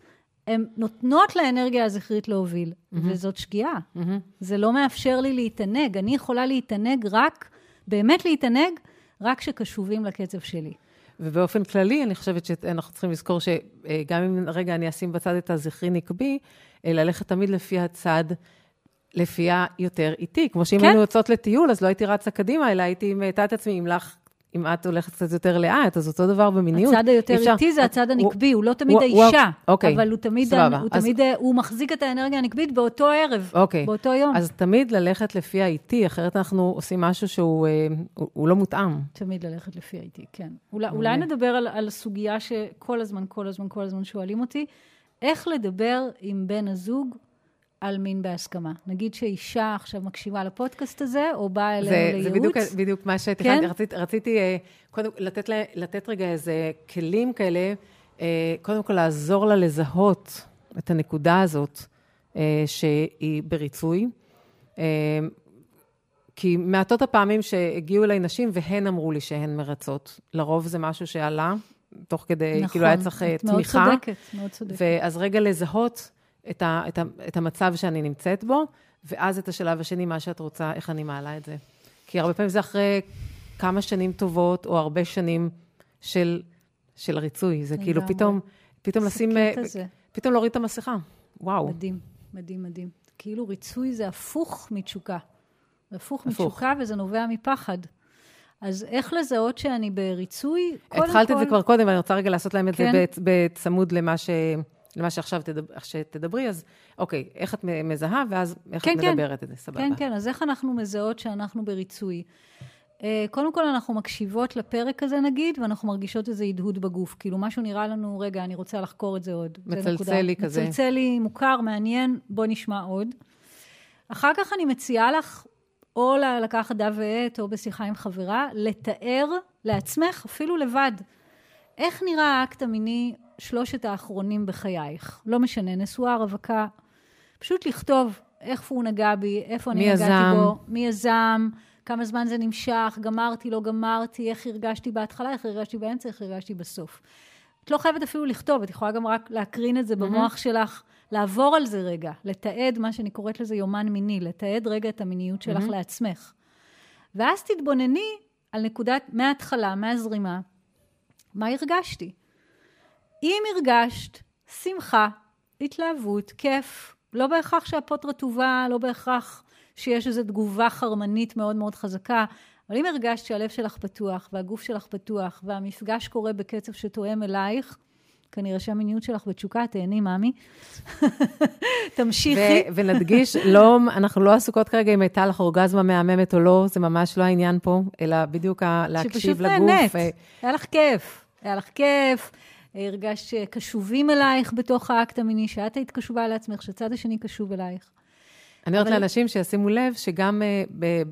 הן נותנות לאנרגיה הזכרית להוביל, mm-hmm. וזאת שגיאה. Mm-hmm. זה לא מאפשר לי להתענג. אני יכולה להתענג רק, באמת להתענג, רק כשקשובים לקצב שלי. ובאופן כללי, אני חושבת שאנחנו צריכים לזכור שגם אם רגע אני אשים בצד את הזכרי נקבי, ללכת תמיד לפי הצד לפיה יותר איטי. כמו שאם כן. היינו יוצאות לטיול, אז לא הייתי רצה קדימה, אלא הייתי מאטה את עצמי עם לך אם את הולכת קצת יותר לאט, אז אותו דבר במיניות. הצד היותר אפשר- איטי זה הצד הנקבי, הוא לא תמיד הוא- הוא- האישה, אוקיי, אבל הוא תמיד, סבבה. הוא אז- תמיד, הוא מחזיק את האנרגיה הנקבית באותו ערב, אוקיי. באותו יום. אז תמיד ללכת לפי האיטי, אחרת אנחנו עושים משהו שהוא אה, הוא, הוא לא מותאם. תמיד ללכת לפי האיטי, כן. אולי, אולי נדבר על, על סוגיה שכל הזמן, כל הזמן, כל הזמן שואלים אותי, איך לדבר עם בן הזוג על מין בהסכמה. נגיד שאישה עכשיו מקשיבה לפודקאסט הזה, או באה אלינו זה, לייעוץ. זה בדיוק, בדיוק מה שתכננתי. כן? כן? רצית, רציתי אה, קודם לתת, לה- לתת רגע איזה כלים כאלה, אה, קודם כל לעזור לה לזהות את הנקודה הזאת אה, שהיא בריצוי. כי מעטות הפעמים שהגיעו אליי נשים והן אמרו לי שהן מרצות. לרוב זה משהו שעלה, תוך כדי, נכון, כאילו היה צריך אה, את מאוד תמיכה. צודקת, מאוד צודקת. ואז רגע לזהות את, ה, את, ה, את המצב שאני נמצאת בו, ואז את השלב השני, מה שאת רוצה, איך אני מעלה את זה. כי הרבה פעמים זה אחרי כמה שנים טובות, או הרבה שנים של, של ריצוי. זה כאילו. פתאום, פתאום לשים, קטע אה. פתאום להוריד את המסכה. וואו. מדהים, מדהים, מדהים. כאילו ריצוי זה הפוך מתשוקה. זה הפוך הפוך. מתשוקה וזה נובע מפחד. אז איך לזהות שאני בריצוי? קודם התחלת את זה כל- כבר קודם, ואני רוצה רגע לעשות להם את כן. זה בצ- בצמוד למה, ש, למה שעכשיו תדבר, שתדברי, אז אוקיי, איך את מזהה, ואז איך כן, את כן. מדברת את זה, סבבה. כן, כן, אז איך אנחנו מזהות שאנחנו בריצוי? אה, קודם כל, אנחנו מקשיבות לפרק הזה, נגיד, ואנחנו מרגישות איזה הדהוד בגוף. כאילו, משהו נראה לנו, רגע, אני רוצה לחקור את זה עוד. מצלצל. לי כזה. מצלצל לי, מוכר, מעניין, בוא נשמע עוד. אחר כך אני מציעה לך, או לקחת דף ועט, או בשיחה עם חברה, לתאר לעצמך, אפילו לבד, איך נראה האקט המיני שלושת האחרונים בחייך. לא משנה, נשואה, רווקה, פשוט לכתוב איך הוא נגע בי, איפה אני נגעתי יזם? בו, מי יזם, כמה זמן זה נמשך, גמרתי, לא גמרתי, איך הרגשתי בהתחלה, איך הרגשתי באמצע, איך הרגשתי בסוף. את לא חייבת אפילו לכתוב, את יכולה גם רק להקרין את זה במוח שלך, לעבור על זה רגע, לתעד מה שאני קוראת לזה יומן מיני, לתעד רגע את המיניות שלך לעצמך. ואז תתבונני על נקודת, מההתחלה, מהזרימה, מה הרגשתי. אם הרגשת שמחה, התלהבות, כיף, לא בהכרח שהפוט רטובה, לא בהכרח שיש איזו תגובה חרמנית מאוד מאוד חזקה, אבל אם הרגשת שהלב שלך פתוח, והגוף שלך פתוח, והמפגש קורה בקצב שתואם אלייך, כנראה שהמיניות שלך בתשוקה, תהני, מאמי. תמשיכי. ו- ונדגיש, לא, אנחנו לא עסוקות כרגע אם הייתה לך אורגזמה מהממת או לא, זה ממש לא העניין פה, אלא בדיוק ה- להקשיב שפשוט לגוף. נהנית. אה, היה לך כיף. היה לך כיף, הרגשת קשובים אלייך בתוך האקט המיני, שאת היית קשובה לעצמך, שהצד השני קשוב אלייך. אני אומרת אבל- לאנשים שישימו לב שגם אה, ב-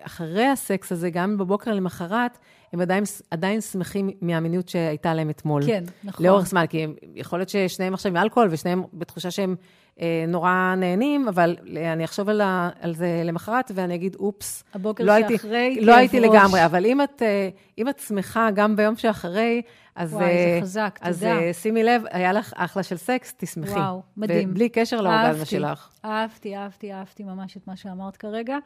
אחרי הסקס הזה, גם בבוקר למחרת, הם עדיין, עדיין שמחים מהמיניות שהייתה להם אתמול. כן, נכון. לאורך זמן, כי הם- יכול להיות ששניהם עכשיו עם אלכוהול, ושניהם בתחושה שהם אה, נורא נהנים, אבל אני אחשוב על, ה, על זה למחרת, ואני אגיד, אופס, הבוקר לא הייתי, שאחרי, לא כאב הייתי ראש. לגמרי, אבל אם את, אה, אם את שמחה גם ביום שאחרי, אז, וואי, זה אה, חזק, אז תודה. אה, שימי לב, היה לך אחלה של סקס, תשמחי. וואו, מדהים. בלי קשר לאורגזמה שלך. אהבתי, אהבתי, אהבתי ממש את מה שאמרת כרגע.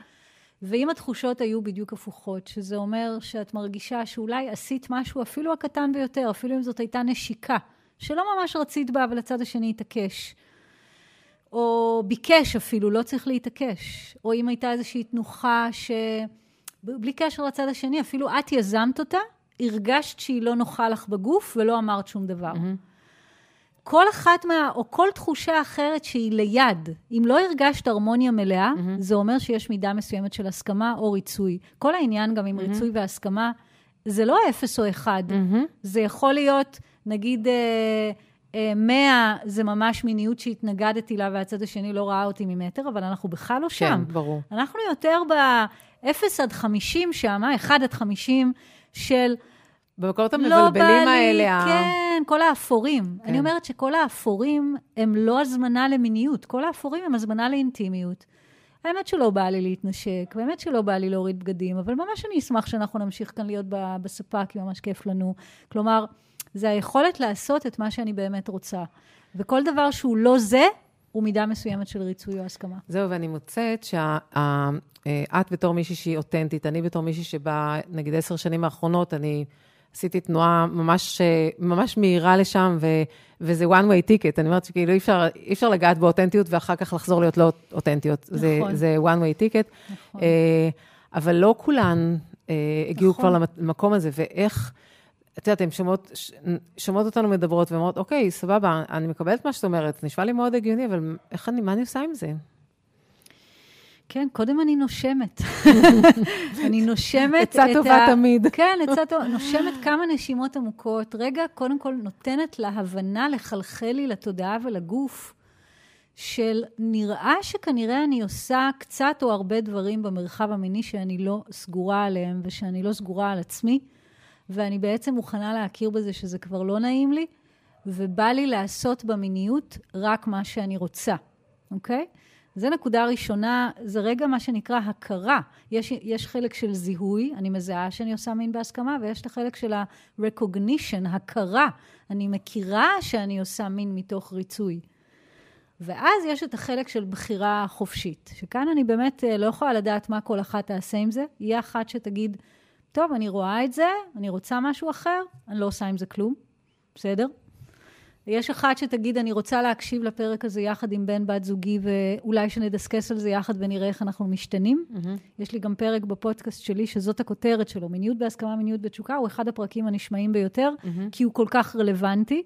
ואם התחושות היו בדיוק הפוכות, שזה אומר שאת מרגישה שאולי עשית משהו, אפילו הקטן ביותר, אפילו אם זאת הייתה נשיקה, שלא ממש רצית בה, אבל הצד השני התעקש. או ביקש אפילו, לא צריך להתעקש. או אם הייתה איזושהי תנוחה ש... בלי קשר לצד השני, אפילו את יזמת אותה, הרגשת שהיא לא נוחה לך בגוף ולא אמרת שום דבר. כל אחת מה... או כל תחושה אחרת שהיא ליד, אם לא הרגשת הרמוניה מלאה, mm-hmm. זה אומר שיש מידה מסוימת של הסכמה או ריצוי. כל העניין גם עם mm-hmm. ריצוי והסכמה, זה לא אפס או אחד. Mm-hmm. זה יכול להיות, נגיד, אה, אה, 100 זה ממש מיניות שהתנגדתי לה והצד השני לא ראה אותי ממטר, אבל אנחנו בכלל לא שם. כן, ברור. אנחנו יותר ב-0 עד 50 שם, 1 עד 50 של... במקומות לא המבלבלים בא לי, האלה, כן, כל האפורים. כן. אני אומרת שכל האפורים הם לא הזמנה למיניות, כל האפורים הם הזמנה לאינטימיות. האמת שלא בא לי להתנשק, והאמת שלא בא לי להוריד בגדים, אבל ממש אני אשמח שאנחנו נמשיך כאן להיות בספה, כי ממש כיף לנו. כלומר, זה היכולת לעשות את מה שאני באמת רוצה. וכל דבר שהוא לא זה, הוא מידה מסוימת של ריצוי או הסכמה. זהו, ואני מוצאת שאת בתור מישהי שהיא אותנטית, אני בתור מישהי שבאה, נגיד עשר שנים האחרונות, אני עשיתי תנועה ממש, אה, ממש מהירה לשם, ו, וזה one way ticket. אני אומרת שכאילו אי אפשר, אי אפשר לגעת באותנטיות ואחר כך לחזור להיות לא אותנטיות. זה, נכון. זה one way ticket. נכון. אה, אבל לא כולן אה, הגיעו נכון. כבר למקום הזה, ואיך, את יודעת, הן שומעות, שומעות אותנו מדברות ואומרות, אוקיי, סבבה, אני מקבלת מה שאת אומרת, נשמע לי מאוד הגיוני, אבל איך אני, מה אני עושה עם זה? כן, קודם אני נושמת. אני נושמת עצה את טובה תמיד. כן, עצה טובה. נושמת כמה נשימות עמוקות. רגע, קודם כל נותנת להבנה לחלחל לי לתודעה ולגוף, של נראה שכנראה אני עושה קצת או הרבה דברים במרחב המיני שאני לא סגורה עליהם ושאני לא סגורה על עצמי, ואני בעצם מוכנה להכיר בזה שזה כבר לא נעים לי, ובא לי לעשות במיניות רק מה שאני רוצה, אוקיי? זה נקודה ראשונה, זה רגע מה שנקרא הכרה. יש, יש חלק של זיהוי, אני מזהה שאני עושה מין בהסכמה, ויש את החלק של ה-recognition, הכרה. אני מכירה שאני עושה מין מתוך ריצוי. ואז יש את החלק של בחירה חופשית, שכאן אני באמת אה, לא יכולה לדעת מה כל אחת תעשה עם זה. יהיה אחת שתגיד, טוב, אני רואה את זה, אני רוצה משהו אחר, אני לא עושה עם זה כלום, בסדר? יש אחת שתגיד, אני רוצה להקשיב לפרק הזה יחד עם בן בת זוגי, ואולי שנדסקס על זה יחד ונראה איך אנחנו משתנים. יש לי גם פרק בפודקאסט שלי, שזאת הכותרת שלו, מיניות בהסכמה, מיניות בתשוקה, הוא אחד הפרקים הנשמעים ביותר, כי הוא כל כך רלוונטי.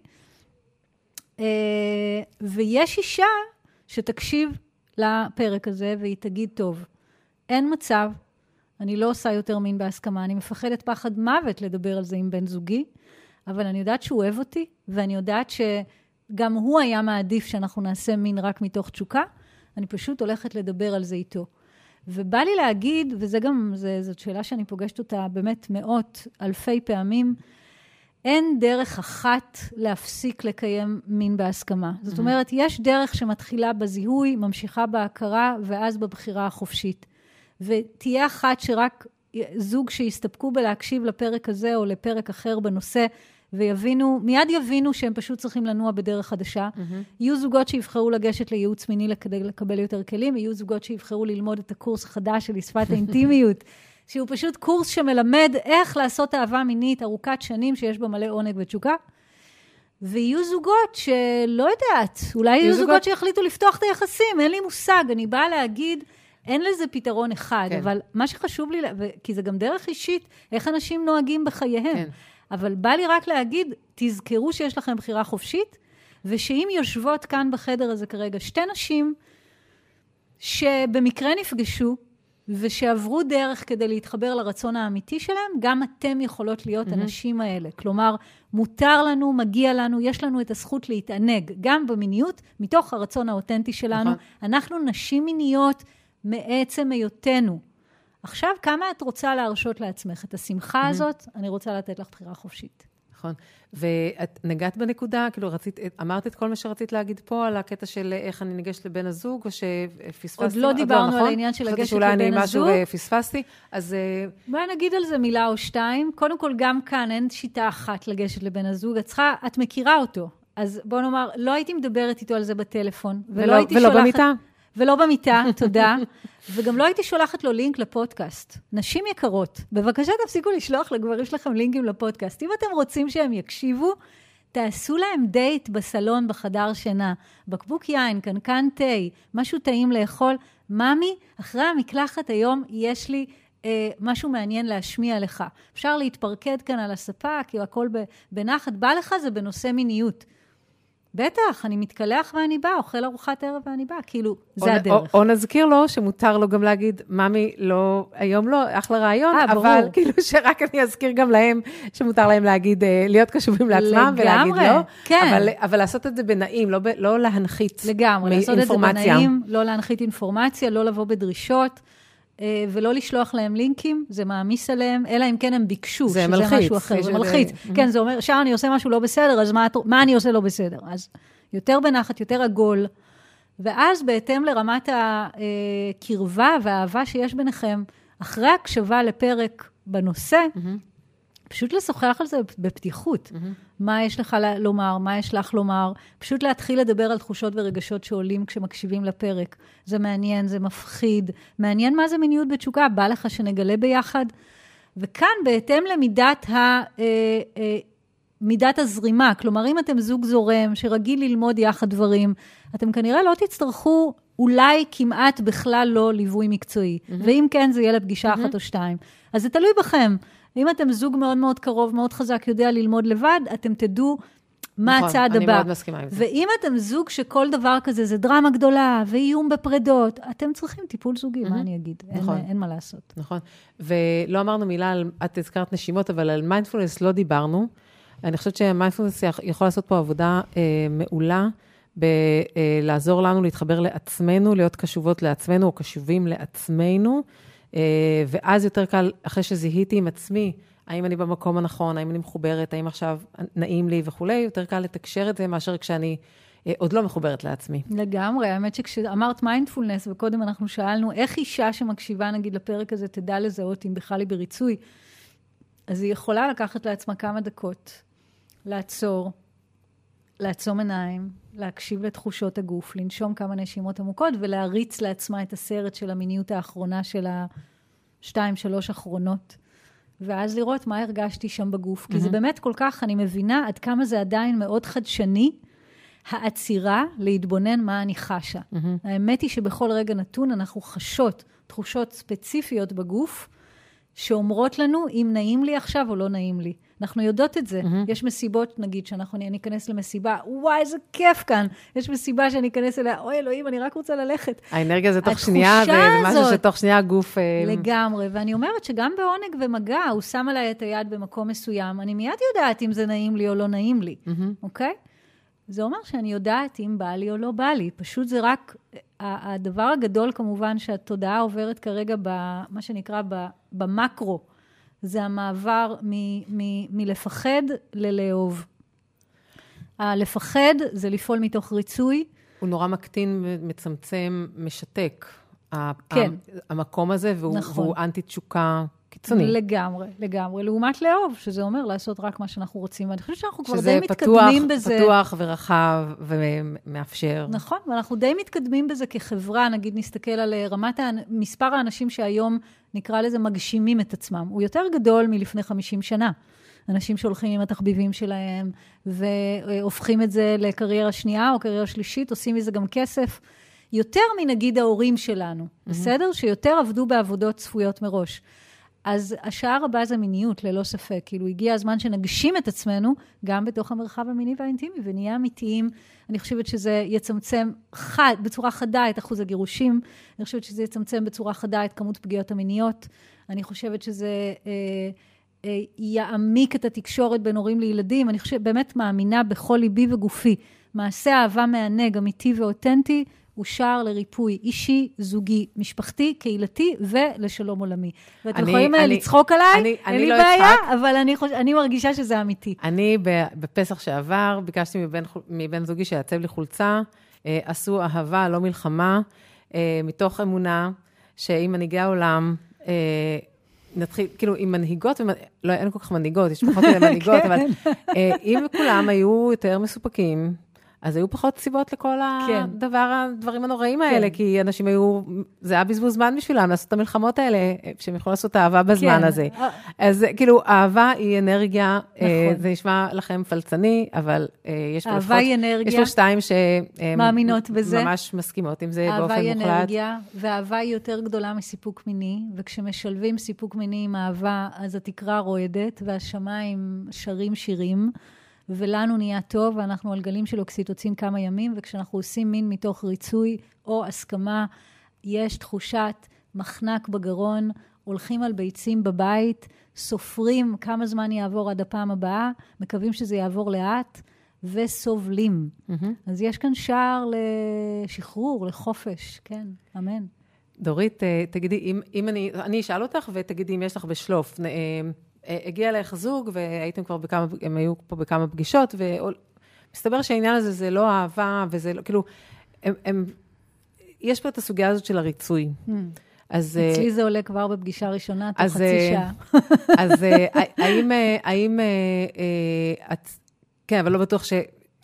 אה, ויש אישה שתקשיב לפרק הזה, והיא תגיד, טוב, אין מצב, אני לא עושה יותר מין בהסכמה, אני מפחדת פחד מוות לדבר על זה עם בן זוגי, אבל אני יודעת שהוא אוהב אותי, ואני יודעת שגם הוא היה מעדיף שאנחנו נעשה מין רק מתוך תשוקה, אני פשוט הולכת לדבר על זה איתו. ובא לי להגיד, וזה גם, זה, זאת שאלה שאני פוגשת אותה באמת מאות, אלפי פעמים, אין דרך אחת להפסיק לקיים מין בהסכמה. זאת אומרת, יש דרך שמתחילה בזיהוי, ממשיכה בהכרה, ואז בבחירה החופשית. ותהיה אחת שרק זוג שיסתפקו בלהקשיב לפרק הזה או לפרק אחר בנושא, ויבינו, מיד יבינו שהם פשוט צריכים לנוע בדרך חדשה. Mm-hmm. יהיו זוגות שיבחרו לגשת לייעוץ מיני כדי לקבל יותר כלים, יהיו זוגות שיבחרו ללמוד את הקורס החדש של שפת האינטימיות, שהוא פשוט קורס שמלמד איך לעשות אהבה מינית ארוכת שנים, שיש בה מלא עונג ותשוקה. ויהיו זוגות שלא יודעת, אולי יהיו זוגות, זוגות שיחליטו לפתוח את היחסים, אין לי מושג, אני באה להגיד... אין לזה פתרון אחד, כן. אבל מה שחשוב לי, כי זה גם דרך אישית, איך אנשים נוהגים בחייהם. כן. אבל בא לי רק להגיד, תזכרו שיש לכם בחירה חופשית, ושאם יושבות כאן בחדר הזה כרגע שתי נשים שבמקרה נפגשו, ושעברו דרך כדי להתחבר לרצון האמיתי שלהם, גם אתם יכולות להיות mm-hmm. הנשים האלה. כלומר, מותר לנו, מגיע לנו, יש לנו את הזכות להתענג, גם במיניות, מתוך הרצון האותנטי שלנו. נכון. אנחנו נשים מיניות, מעצם היותנו. עכשיו, כמה את רוצה להרשות לעצמך? את השמחה הזאת, אני רוצה לתת לך בחירה חופשית. נכון. ואת נגעת בנקודה, כאילו רצית, אמרת את כל מה שרצית להגיד פה על הקטע של איך אני ניגשת לבן הזוג, או שפספסתי? עוד לא דיברנו נכון? על העניין של לגשת לבן הזוג. חשבתי שאולי אני משהו פספסתי, אז... בואי נגיד על זה מילה או שתיים. קודם כל, גם כאן אין שיטה אחת לגשת לבן הזוג. את צריכה, את מכירה אותו. אז בוא נאמר, לא הייתי מדברת איתו על זה בטלפון. ולא, ולא הייתי ולא שולחת... במיטה? ולא במיטה, תודה. וגם לא הייתי שולחת לו לינק לפודקאסט. נשים יקרות, בבקשה תפסיקו לשלוח לגברים שלכם לינקים לפודקאסט. אם אתם רוצים שהם יקשיבו, תעשו להם דייט בסלון, בחדר שינה. בקבוק יין, קנקן תה, משהו טעים לאכול. ממי, אחרי המקלחת היום יש לי אה, משהו מעניין להשמיע לך. אפשר להתפרקד כאן על הספה, כי הכל בנחת. בא לך זה בנושא מיניות. בטח, אני מתקלח ואני באה, אוכל ארוחת ערב ואני באה, כאילו, זה או, הדרך. או, או נזכיר לו שמותר לו גם להגיד, ממי, לא, היום לא, אחלה רעיון, 아, אבל ברור. כאילו שרק אני אזכיר גם להם שמותר להם להגיד, להיות קשובים לעצמם ולהגיד לא. כן. אבל, אבל לעשות את זה בנעים, לא, לא להנחית לגמרי, לעשות את זה בנעים, לא להנחית אינפורמציה, לא לבוא בדרישות. ולא לשלוח להם לינקים, זה מעמיס עליהם, אלא אם כן הם ביקשו, זה שזה מלחיץ, משהו אחר, זה מלחיץ. כן, זה אומר, שם אני עושה משהו לא בסדר, אז מה, מה אני עושה לא בסדר? אז יותר בנחת, יותר עגול, ואז בהתאם לרמת הקרבה והאהבה שיש ביניכם, אחרי הקשבה לפרק בנושא, פשוט לשוחח על זה בפתיחות. מה יש לך לומר, מה יש לך לומר, פשוט להתחיל לדבר על תחושות ורגשות שעולים כשמקשיבים לפרק. זה מעניין, זה מפחיד, מעניין מה זה מיניות בתשוקה, בא לך שנגלה ביחד. וכאן, בהתאם למידת ה... אה, אה, מידת הזרימה, כלומר, אם אתם זוג זורם שרגיל ללמוד יחד דברים, אתם כנראה לא תצטרכו אולי כמעט בכלל לא ליווי מקצועי. Mm-hmm. ואם כן, זה יהיה לפגישה mm-hmm. אחת או שתיים. אז זה תלוי בכם. אם אתם זוג מאוד מאוד קרוב, מאוד חזק, יודע ללמוד לבד, אתם תדעו מה נכון, הצעד אני הבא. אני מאוד מסכימה עם זה. ואם אתם זוג שכל דבר כזה זה דרמה גדולה ואיום בפרדות, אתם צריכים טיפול זוגי, mm-hmm. מה אני אגיד? נכון. אין, אין מה לעשות. נכון. ולא אמרנו מילה על, את הזכרת נשימות, אבל על מיינדפולנס לא דיברנו. אני חושבת שמיינדפולנס יכול לעשות פה עבודה אה, מעולה. בלעזור לנו להתחבר לעצמנו, להיות קשובות לעצמנו או קשובים לעצמנו, אה, ואז יותר קל, אחרי שזיהיתי עם עצמי, האם אני במקום הנכון, האם אני מחוברת, האם עכשיו נעים לי וכולי, יותר קל לתקשר את זה מאשר כשאני אה, עוד לא מחוברת לעצמי. לגמרי, האמת שכשאמרת מיינדפולנס, וקודם אנחנו שאלנו, איך אישה שמקשיבה נגיד לפרק הזה תדע לזהות אם בכלל היא בריצוי, אז היא יכולה לקחת לעצמה כמה דקות, לעצור, לעצום עיניים, להקשיב לתחושות הגוף, לנשום כמה נשימות עמוקות ולהריץ לעצמה את הסרט של המיניות האחרונה של השתיים, שלוש אחרונות. ואז לראות מה הרגשתי שם בגוף. Mm-hmm. כי זה באמת כל כך, אני מבינה עד כמה זה עדיין מאוד חדשני, העצירה להתבונן מה אני חשה. Mm-hmm. האמת היא שבכל רגע נתון אנחנו חשות תחושות ספציפיות בגוף, שאומרות לנו אם נעים לי עכשיו או לא נעים לי. אנחנו יודעות את זה. Mm-hmm. יש מסיבות, נגיד, שאנחנו, אני אכנס למסיבה, וואי, איזה כיף כאן. יש מסיבה שאני אכנס אליה, אוי, אלוהים, אני רק רוצה ללכת. האנרגיה זה תוך שנייה, זה משהו שתוך שנייה הגוף... אה, לגמרי, ואני אומרת שגם בעונג ומגע, הוא שם עליי את היד במקום מסוים, אני מיד יודעת אם זה נעים לי או לא נעים לי, mm-hmm. אוקיי? זה אומר שאני יודעת אם בא לי או לא בא לי. פשוט זה רק, הדבר הגדול כמובן שהתודעה עוברת כרגע במה שנקרא במקרו. זה המעבר מ- מ- מלפחד ללאהוב. הלפחד זה לפעול מתוך ריצוי. הוא נורא מקטין, מצמצם, משתק. כן. המקום הזה, והוא, נכון. והוא אנטי תשוקה קיצוני. לגמרי, לגמרי. לעומת לאהוב, שזה אומר לעשות רק מה שאנחנו רוצים. ואני חושבת שאנחנו כבר די מתקדמים פתוח, בזה. שזה פתוח ורחב ומאפשר. נכון, ואנחנו די מתקדמים בזה כחברה. נגיד, נסתכל על אה, רמת, מספר האנשים שהיום, נקרא לזה, מגשימים את עצמם. הוא יותר גדול מלפני 50 שנה. אנשים שהולכים עם התחביבים שלהם, והופכים את זה לקריירה שנייה או קריירה שלישית, עושים מזה גם כסף. יותר מנגיד ההורים שלנו, mm-hmm. בסדר? שיותר עבדו בעבודות צפויות מראש. אז השער הבא זה מיניות, ללא ספק. כאילו, הגיע הזמן שנגשים את עצמנו גם בתוך המרחב המיני והאינטימי, ונהיה אמיתיים. אני חושבת שזה יצמצם חד, בצורה חדה את אחוז הגירושים. אני חושבת שזה יצמצם בצורה חדה את כמות פגיעות המיניות. אני חושבת שזה אה, אה, יעמיק את התקשורת בין הורים לילדים. אני חושבת, באמת מאמינה בכל ליבי וגופי. מעשה אהבה מענג, אמיתי ואותנטי, הוא שער לריפוי אישי, זוגי, משפחתי, קהילתי ולשלום עולמי. ואתם יכולים אני, לצחוק עליי, אני, אין לי לא בעיה, אצחק. אבל אני, חוש... אני מרגישה שזה אמיתי. אני בפסח שעבר ביקשתי מבן, מבן זוגי שיעצב לי חולצה, אה, עשו אהבה, לא מלחמה, אה, מתוך אמונה שאם מנהיגי העולם, אה, נתחיל, כאילו, עם מנהיגות, לא, אין כל כך מנהיגות, יש פחות מנהיגות, כן. אבל אם כולם היו יותר מסופקים, אז היו פחות סיבות לכל כן. הדבר, הדברים הנוראים כן. האלה, כי אנשים היו, זה היה בזבוז זמן בשבילם לעשות את המלחמות האלה, שהם יכלו לעשות אהבה בזמן כן. הזה. אז כאילו, אהבה היא אנרגיה, אה, נכון. זה נשמע לכם פלצני, אבל אה, יש פה לפחות. יש פה שתיים שמאמינות בזה. ממש מסכימות עם זה באופן מוחלט. אהבה היא אנרגיה, ואהבה היא יותר גדולה מסיפוק מיני, וכשמשלבים סיפוק מיני עם אהבה, אז התקרה רועדת, והשמיים שרים שירים. ולנו נהיה טוב, ואנחנו על גלים של אוקסיטוצין כמה ימים, וכשאנחנו עושים מין מתוך ריצוי או הסכמה, יש תחושת מחנק בגרון, הולכים על ביצים בבית, סופרים כמה זמן יעבור עד הפעם הבאה, מקווים שזה יעבור לאט, וסובלים. Mm-hmm. אז יש כאן שער לשחרור, לחופש, כן, אמן. דורית, אה, תגידי, אם, אם אני, אני אשאל אותך ותגידי אם יש לך בשלוף. אה, אה, הגיע אליך זוג, והייתם כבר בכמה, הם היו פה בכמה פגישות, ומסתבר שהעניין הזה זה לא אהבה, וזה לא, כאילו, הם, הם, יש פה את הסוגיה הזאת של הריצוי. Hmm. אז... אצלי זה עולה כבר בפגישה ראשונה, תוך חצי אה, שעה. אז האם, האם את, כן, אבל לא בטוח ש...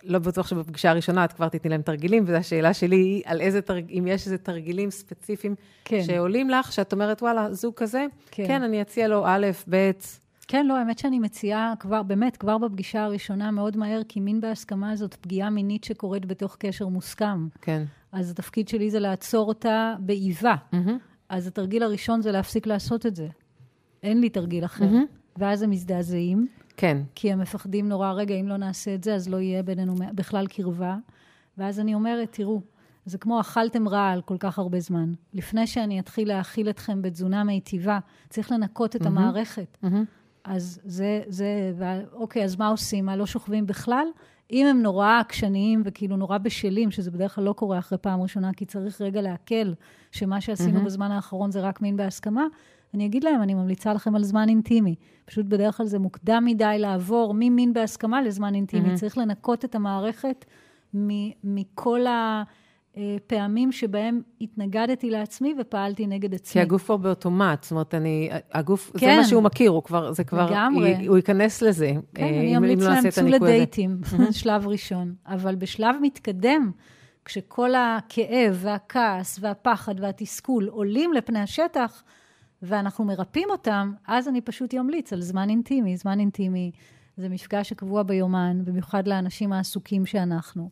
לא בטוח שבפגישה הראשונה את כבר תתני להם תרגילים, וזו השאלה שלי היא על איזה תרגילים, אם יש איזה תרגילים ספציפיים כן. שעולים לך, שאת אומרת, וואלה, זוג כזה, כן, כן אני אציע לו א', ב', כן, לא, האמת שאני מציעה כבר, באמת, כבר בפגישה הראשונה, מאוד מהר, כי מין בהסכמה זאת פגיעה מינית שקורית בתוך קשר מוסכם. כן. אז התפקיד שלי זה לעצור אותה באיבה. מהמם. אז התרגיל הראשון זה להפסיק לעשות את זה. אין לי תרגיל אחר. מהמם. ואז הם מזדעזעים, כן. כי הם מפחדים נורא, רגע, אם לא נעשה את זה, אז לא יהיה בינינו בכלל קרבה. ואז אני אומרת, תראו, זה כמו אכלתם רעל כל כך הרבה זמן. לפני שאני אתחיל להאכיל אתכם בתזונה מיטיבה, צריך לנקות את מהמם. המערכת. מהמם. אז זה, זה, אוקיי, אז מה עושים? מה, לא שוכבים בכלל? אם הם נורא עקשניים וכאילו נורא בשלים, שזה בדרך כלל לא קורה אחרי פעם ראשונה, כי צריך רגע לעכל שמה שעשינו מהמם. בזמן האחרון זה רק מין בהסכמה, אני אגיד להם, אני ממליצה לכם על זמן אינטימי. פשוט בדרך כלל זה מוקדם מדי לעבור ממין בהסכמה לזמן אינטימי. מהמם. צריך לנקות את המערכת מ- מכל הפעמים שבהם התנגדתי לעצמי ופעלתי נגד עצמי. כי הגוף כבר באוטומט, זאת אומרת, אני, הגוף, זה כן. מה שהוא מכיר, הוא כבר, זה כבר, לגמרי. הוא ייכנס לזה. כן, אה, אני אם- אם אמליץ לא להם, צאו. לדייטים, שלב ראשון. אבל בשלב מתקדם, כשכל הכאב והכעס והפחד והתסכול עולים לפני השטח, ואנחנו מרפאים אותם, אז אני פשוט אמליץ על זמן אינטימי. זמן אינטימי זה מפגש שקבוע ביומן, במיוחד לאנשים העסוקים שאנחנו,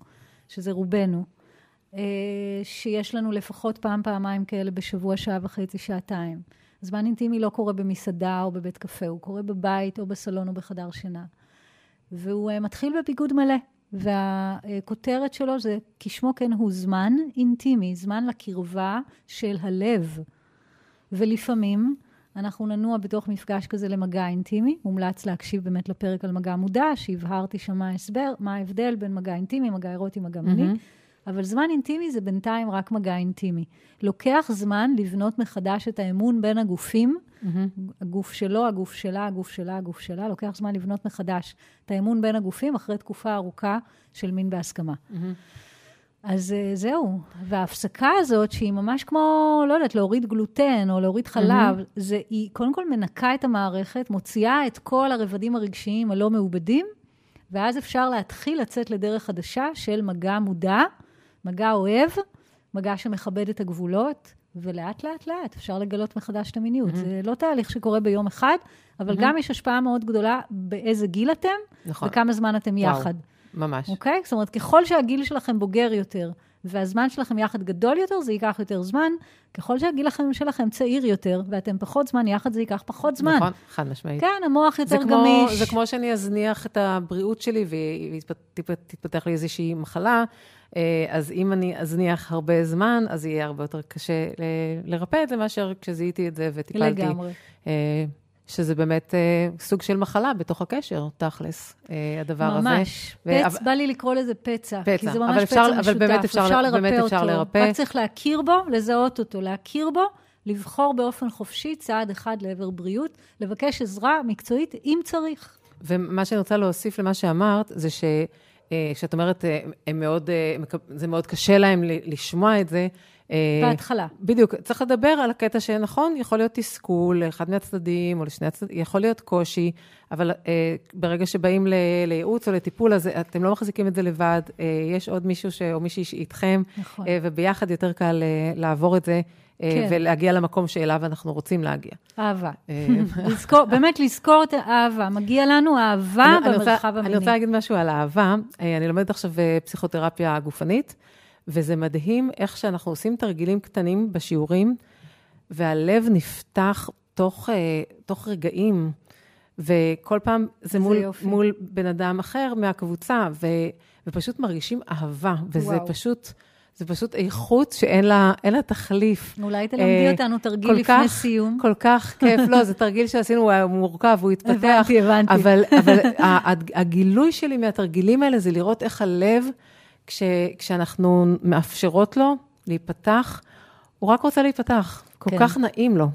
שזה רובנו, אה, שיש לנו לפחות פעם, פעמיים כאלה בשבוע, שעה וחצי, שעתיים. זמן אינטימי לא קורה במסעדה או בבית קפה, הוא קורה בבית או בסלון או בחדר שינה. והוא אה, מתחיל בביגוד מלא, והכותרת שלו זה, כשמו כן הוא, זמן אינטימי, זמן לקרבה של הלב. ולפעמים אנחנו ננוע בתוך מפגש כזה למגע אינטימי. מומלץ להקשיב באמת לפרק על מגע מודע, שהבהרתי שם מה ההסבר, מה ההבדל בין מגע אינטימי, מגע אירוטי, מגע מיני. מהמם. אבל זמן אינטימי זה בינתיים רק מגע אינטימי. לוקח זמן לבנות מחדש את האמון בין הגופים, מהמם. הגוף שלו, הגוף שלה, הגוף שלה, הגוף שלה, לוקח זמן לבנות מחדש את האמון בין הגופים אחרי תקופה ארוכה של מין בהסכמה. מהמם. אז אה, זהו. וההפסקה הזאת, שהיא ממש כמו, לא יודעת, להוריד גלוטן או להוריד חלב, זה, היא קודם כל מנקה את המערכת, מוציאה את כל הרבדים הרגשיים הלא מעובדים, ואז אפשר להתחיל לצאת לדרך חדשה של מגע מודע, מגע אוהב, מגע שמכבד את הגבולות, ולאט לאט לאט אפשר לגלות מחדש את המיניות. זה לא תהליך שקורה ביום אחד, אבל גם יש השפעה מאוד גדולה באיזה גיל אתם, נכון. וכמה זמן אתם וואו. יחד. ממש. אוקיי? זאת אומרת, ככל שהגיל שלכם בוגר יותר, והזמן שלכם יחד גדול יותר, זה ייקח יותר זמן. ככל שהגיל לכם שלכם צעיר יותר, ואתם פחות זמן יחד, זה ייקח פחות זמן. נכון, חד משמעית. כן, המוח יותר זה כמו, גמיש. זה כמו שאני אזניח את הבריאות שלי ותתפתח לי איזושהי מחלה, אז אם אני אזניח הרבה זמן, אז יהיה הרבה יותר קשה ל- לרפא את זה מאשר כשזיהיתי את זה וטיפלתי. לגמרי. אה, שזה באמת אה, סוג של מחלה בתוך הקשר, תכלס, אה, הדבר הזה. ממש. ו- פצ, אבל- בא לי לקרוא לזה פצע. פצע, כי זה ממש אבל אפשר- פצע אבל משותף. באמת אפשר- לרפא באמת אפשר אותו. לרפא. רק צריך להכיר בו, לזהות אותו, להכיר בו, לבחור באופן חופשי צעד אחד לעבר בריאות, לבקש עזרה מקצועית אם צריך. ומה שאני רוצה להוסיף למה שאמרת, זה ש... אה, כשאת אומרת, אה, הם מאוד, אה, זה מאוד קשה להם לשמוע את זה. בהתחלה. בדיוק, צריך לדבר על הקטע שנכון, יכול להיות תסכול לאחד מהצדדים או לשני הצדדים, יכול להיות קושי, אבל ברגע שבאים ל- לייעוץ או לטיפול, אז אתם לא מחזיקים את זה לבד, יש עוד מישהו ש, או מישהי שאיתכם, נכון. וביחד יותר קל לעבור את זה, כן. ולהגיע למקום שאליו אנחנו רוצים להגיע. אהבה. אה, לזכור, באמת לזכור את האהבה. מגיע לנו אהבה אני- במרחב המיני. אני רוצה להגיד משהו על אהבה. אה, אני לומדת עכשיו אה, פסיכותרפיה גופנית, וזה מדהים איך שאנחנו עושים תרגילים קטנים בשיעורים, והלב נפתח תוך, אה, תוך רגעים, וכל פעם זה מול, יופי. מול בן אדם אחר מהקבוצה, ו, ופשוט מרגישים אהבה, וזה וואו. פשוט... זה פשוט איכות שאין לה, לה תחליף. אולי תלמדי אה, אותנו תרגיל לפני כך- סיום. כל כך כיף. לא, זה תרגיל שעשינו, הוא היה מורכב, הוא התפתח. הבנתי, הבנתי. אבל, אבל הגילוי שלי מהתרגילים האלה זה לראות איך הלב, כש, כשאנחנו מאפשרות לו להיפתח, הוא רק רוצה להיפתח. כל כן. כך נעים לו.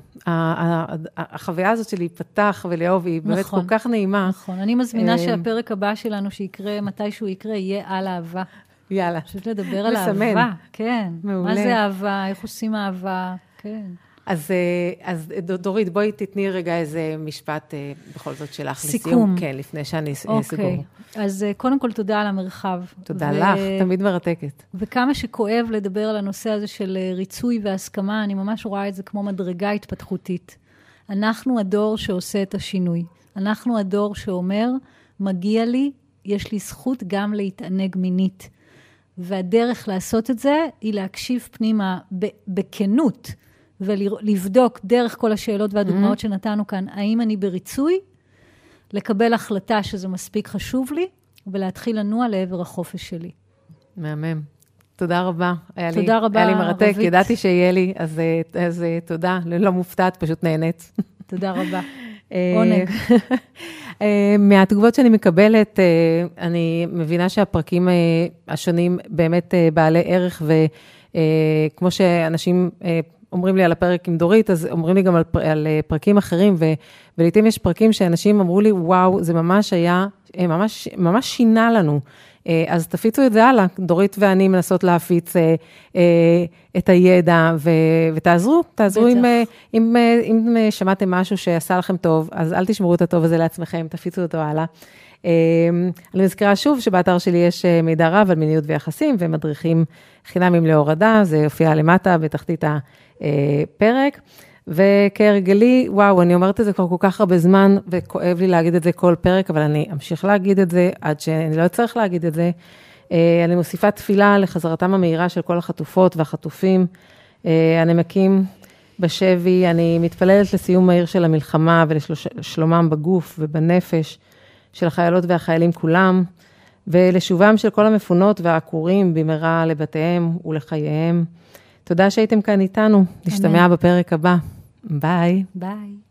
החוויה הזאת של להיפתח ולאהוב היא באמת נכון. כל כך נעימה. נכון, אני מזמינה אה, שהפרק הבא שלנו, שיקרה, מתישהו יקרה, יהיה על אהבה. יאללה. פשוט לדבר על לסמן. אהבה. כן. מעולה. מה זה אהבה, איך עושים אהבה, כן. אז, אה, אז דורית, בואי תתני רגע איזה משפט אה, בכל זאת שלך. סיכום. לסיום. כן, לפני שאני ס- אוקיי. סגור. אז אה, קודם כל, תודה על המרחב. תודה ו- לך, תמיד מרתקת. וכמה שכואב לדבר על הנושא הזה של אה, ריצוי והסכמה, אני ממש רואה את זה כמו מדרגה התפתחותית. אנחנו הדור שעושה את השינוי. אנחנו הדור שאומר, מגיע לי, יש לי זכות גם להתענג מינית. והדרך לעשות את זה היא להקשיב פנימה בכנות ולבדוק דרך כל השאלות והדוגמאות mm-hmm. שנתנו כאן, האם אני בריצוי, לקבל החלטה שזה מספיק חשוב לי, ולהתחיל לנוע לעבר החופש שלי. מהמם. תודה רבה. היה תודה לי, רבה, היה לי מרתק, רבית. ידעתי שיהיה לי, אז, אז, אז תודה. לא מופתעת, פשוט נהנית. תודה רבה. אה, עונג. אה, מהתגובות שאני מקבלת, אה, אני מבינה שהפרקים השונים באמת בעלי ערך, וכמו שאנשים אומרים לי על הפרק עם דורית, אז אומרים לי גם על, פרקים אחרים, ולעיתים יש פרקים שאנשים אמרו לי, וואו, זה ממש היה, ממש, ממש שינה לנו. אה, אז תפיצו את זה הלאה. דורית ואני מנסות להפיץ אה, אה, את הידע, ו, ותעזרו, תעזרו אם, אם, אם שמעתם משהו שעשה לכם טוב, אז אל תשמרו את הטוב הזה לעצמכם, תפיצו אותו הלאה. אני מזכירה שוב שבאתר שלי יש מידע רב על מיניות ויחסים ומדריכים חינמים להורדה, זה יופיע למטה בתחתית הפרק. וכהרגלי, וואו, אני אומרת את זה כבר כל כך הרבה זמן, וכואב לי להגיד את זה כל פרק, אבל אני אמשיך להגיד את זה עד שאני לא אצטרך להגיד את זה. אה, אני מוסיפה תפילה לחזרתם המהירה של כל החטופות והחטופים, אה, הנמקים בשבי, אני מתפללת לסיום מהיר של המלחמה ולשלומם בגוף ובנפש של החיילות והחיילים כולם, ולשובם של כל המפונות והעקורים במהרה לבתיהם ולחייהם. תודה שהייתם כאן איתנו, נשתמע בפרק הבא. Bye. Bye.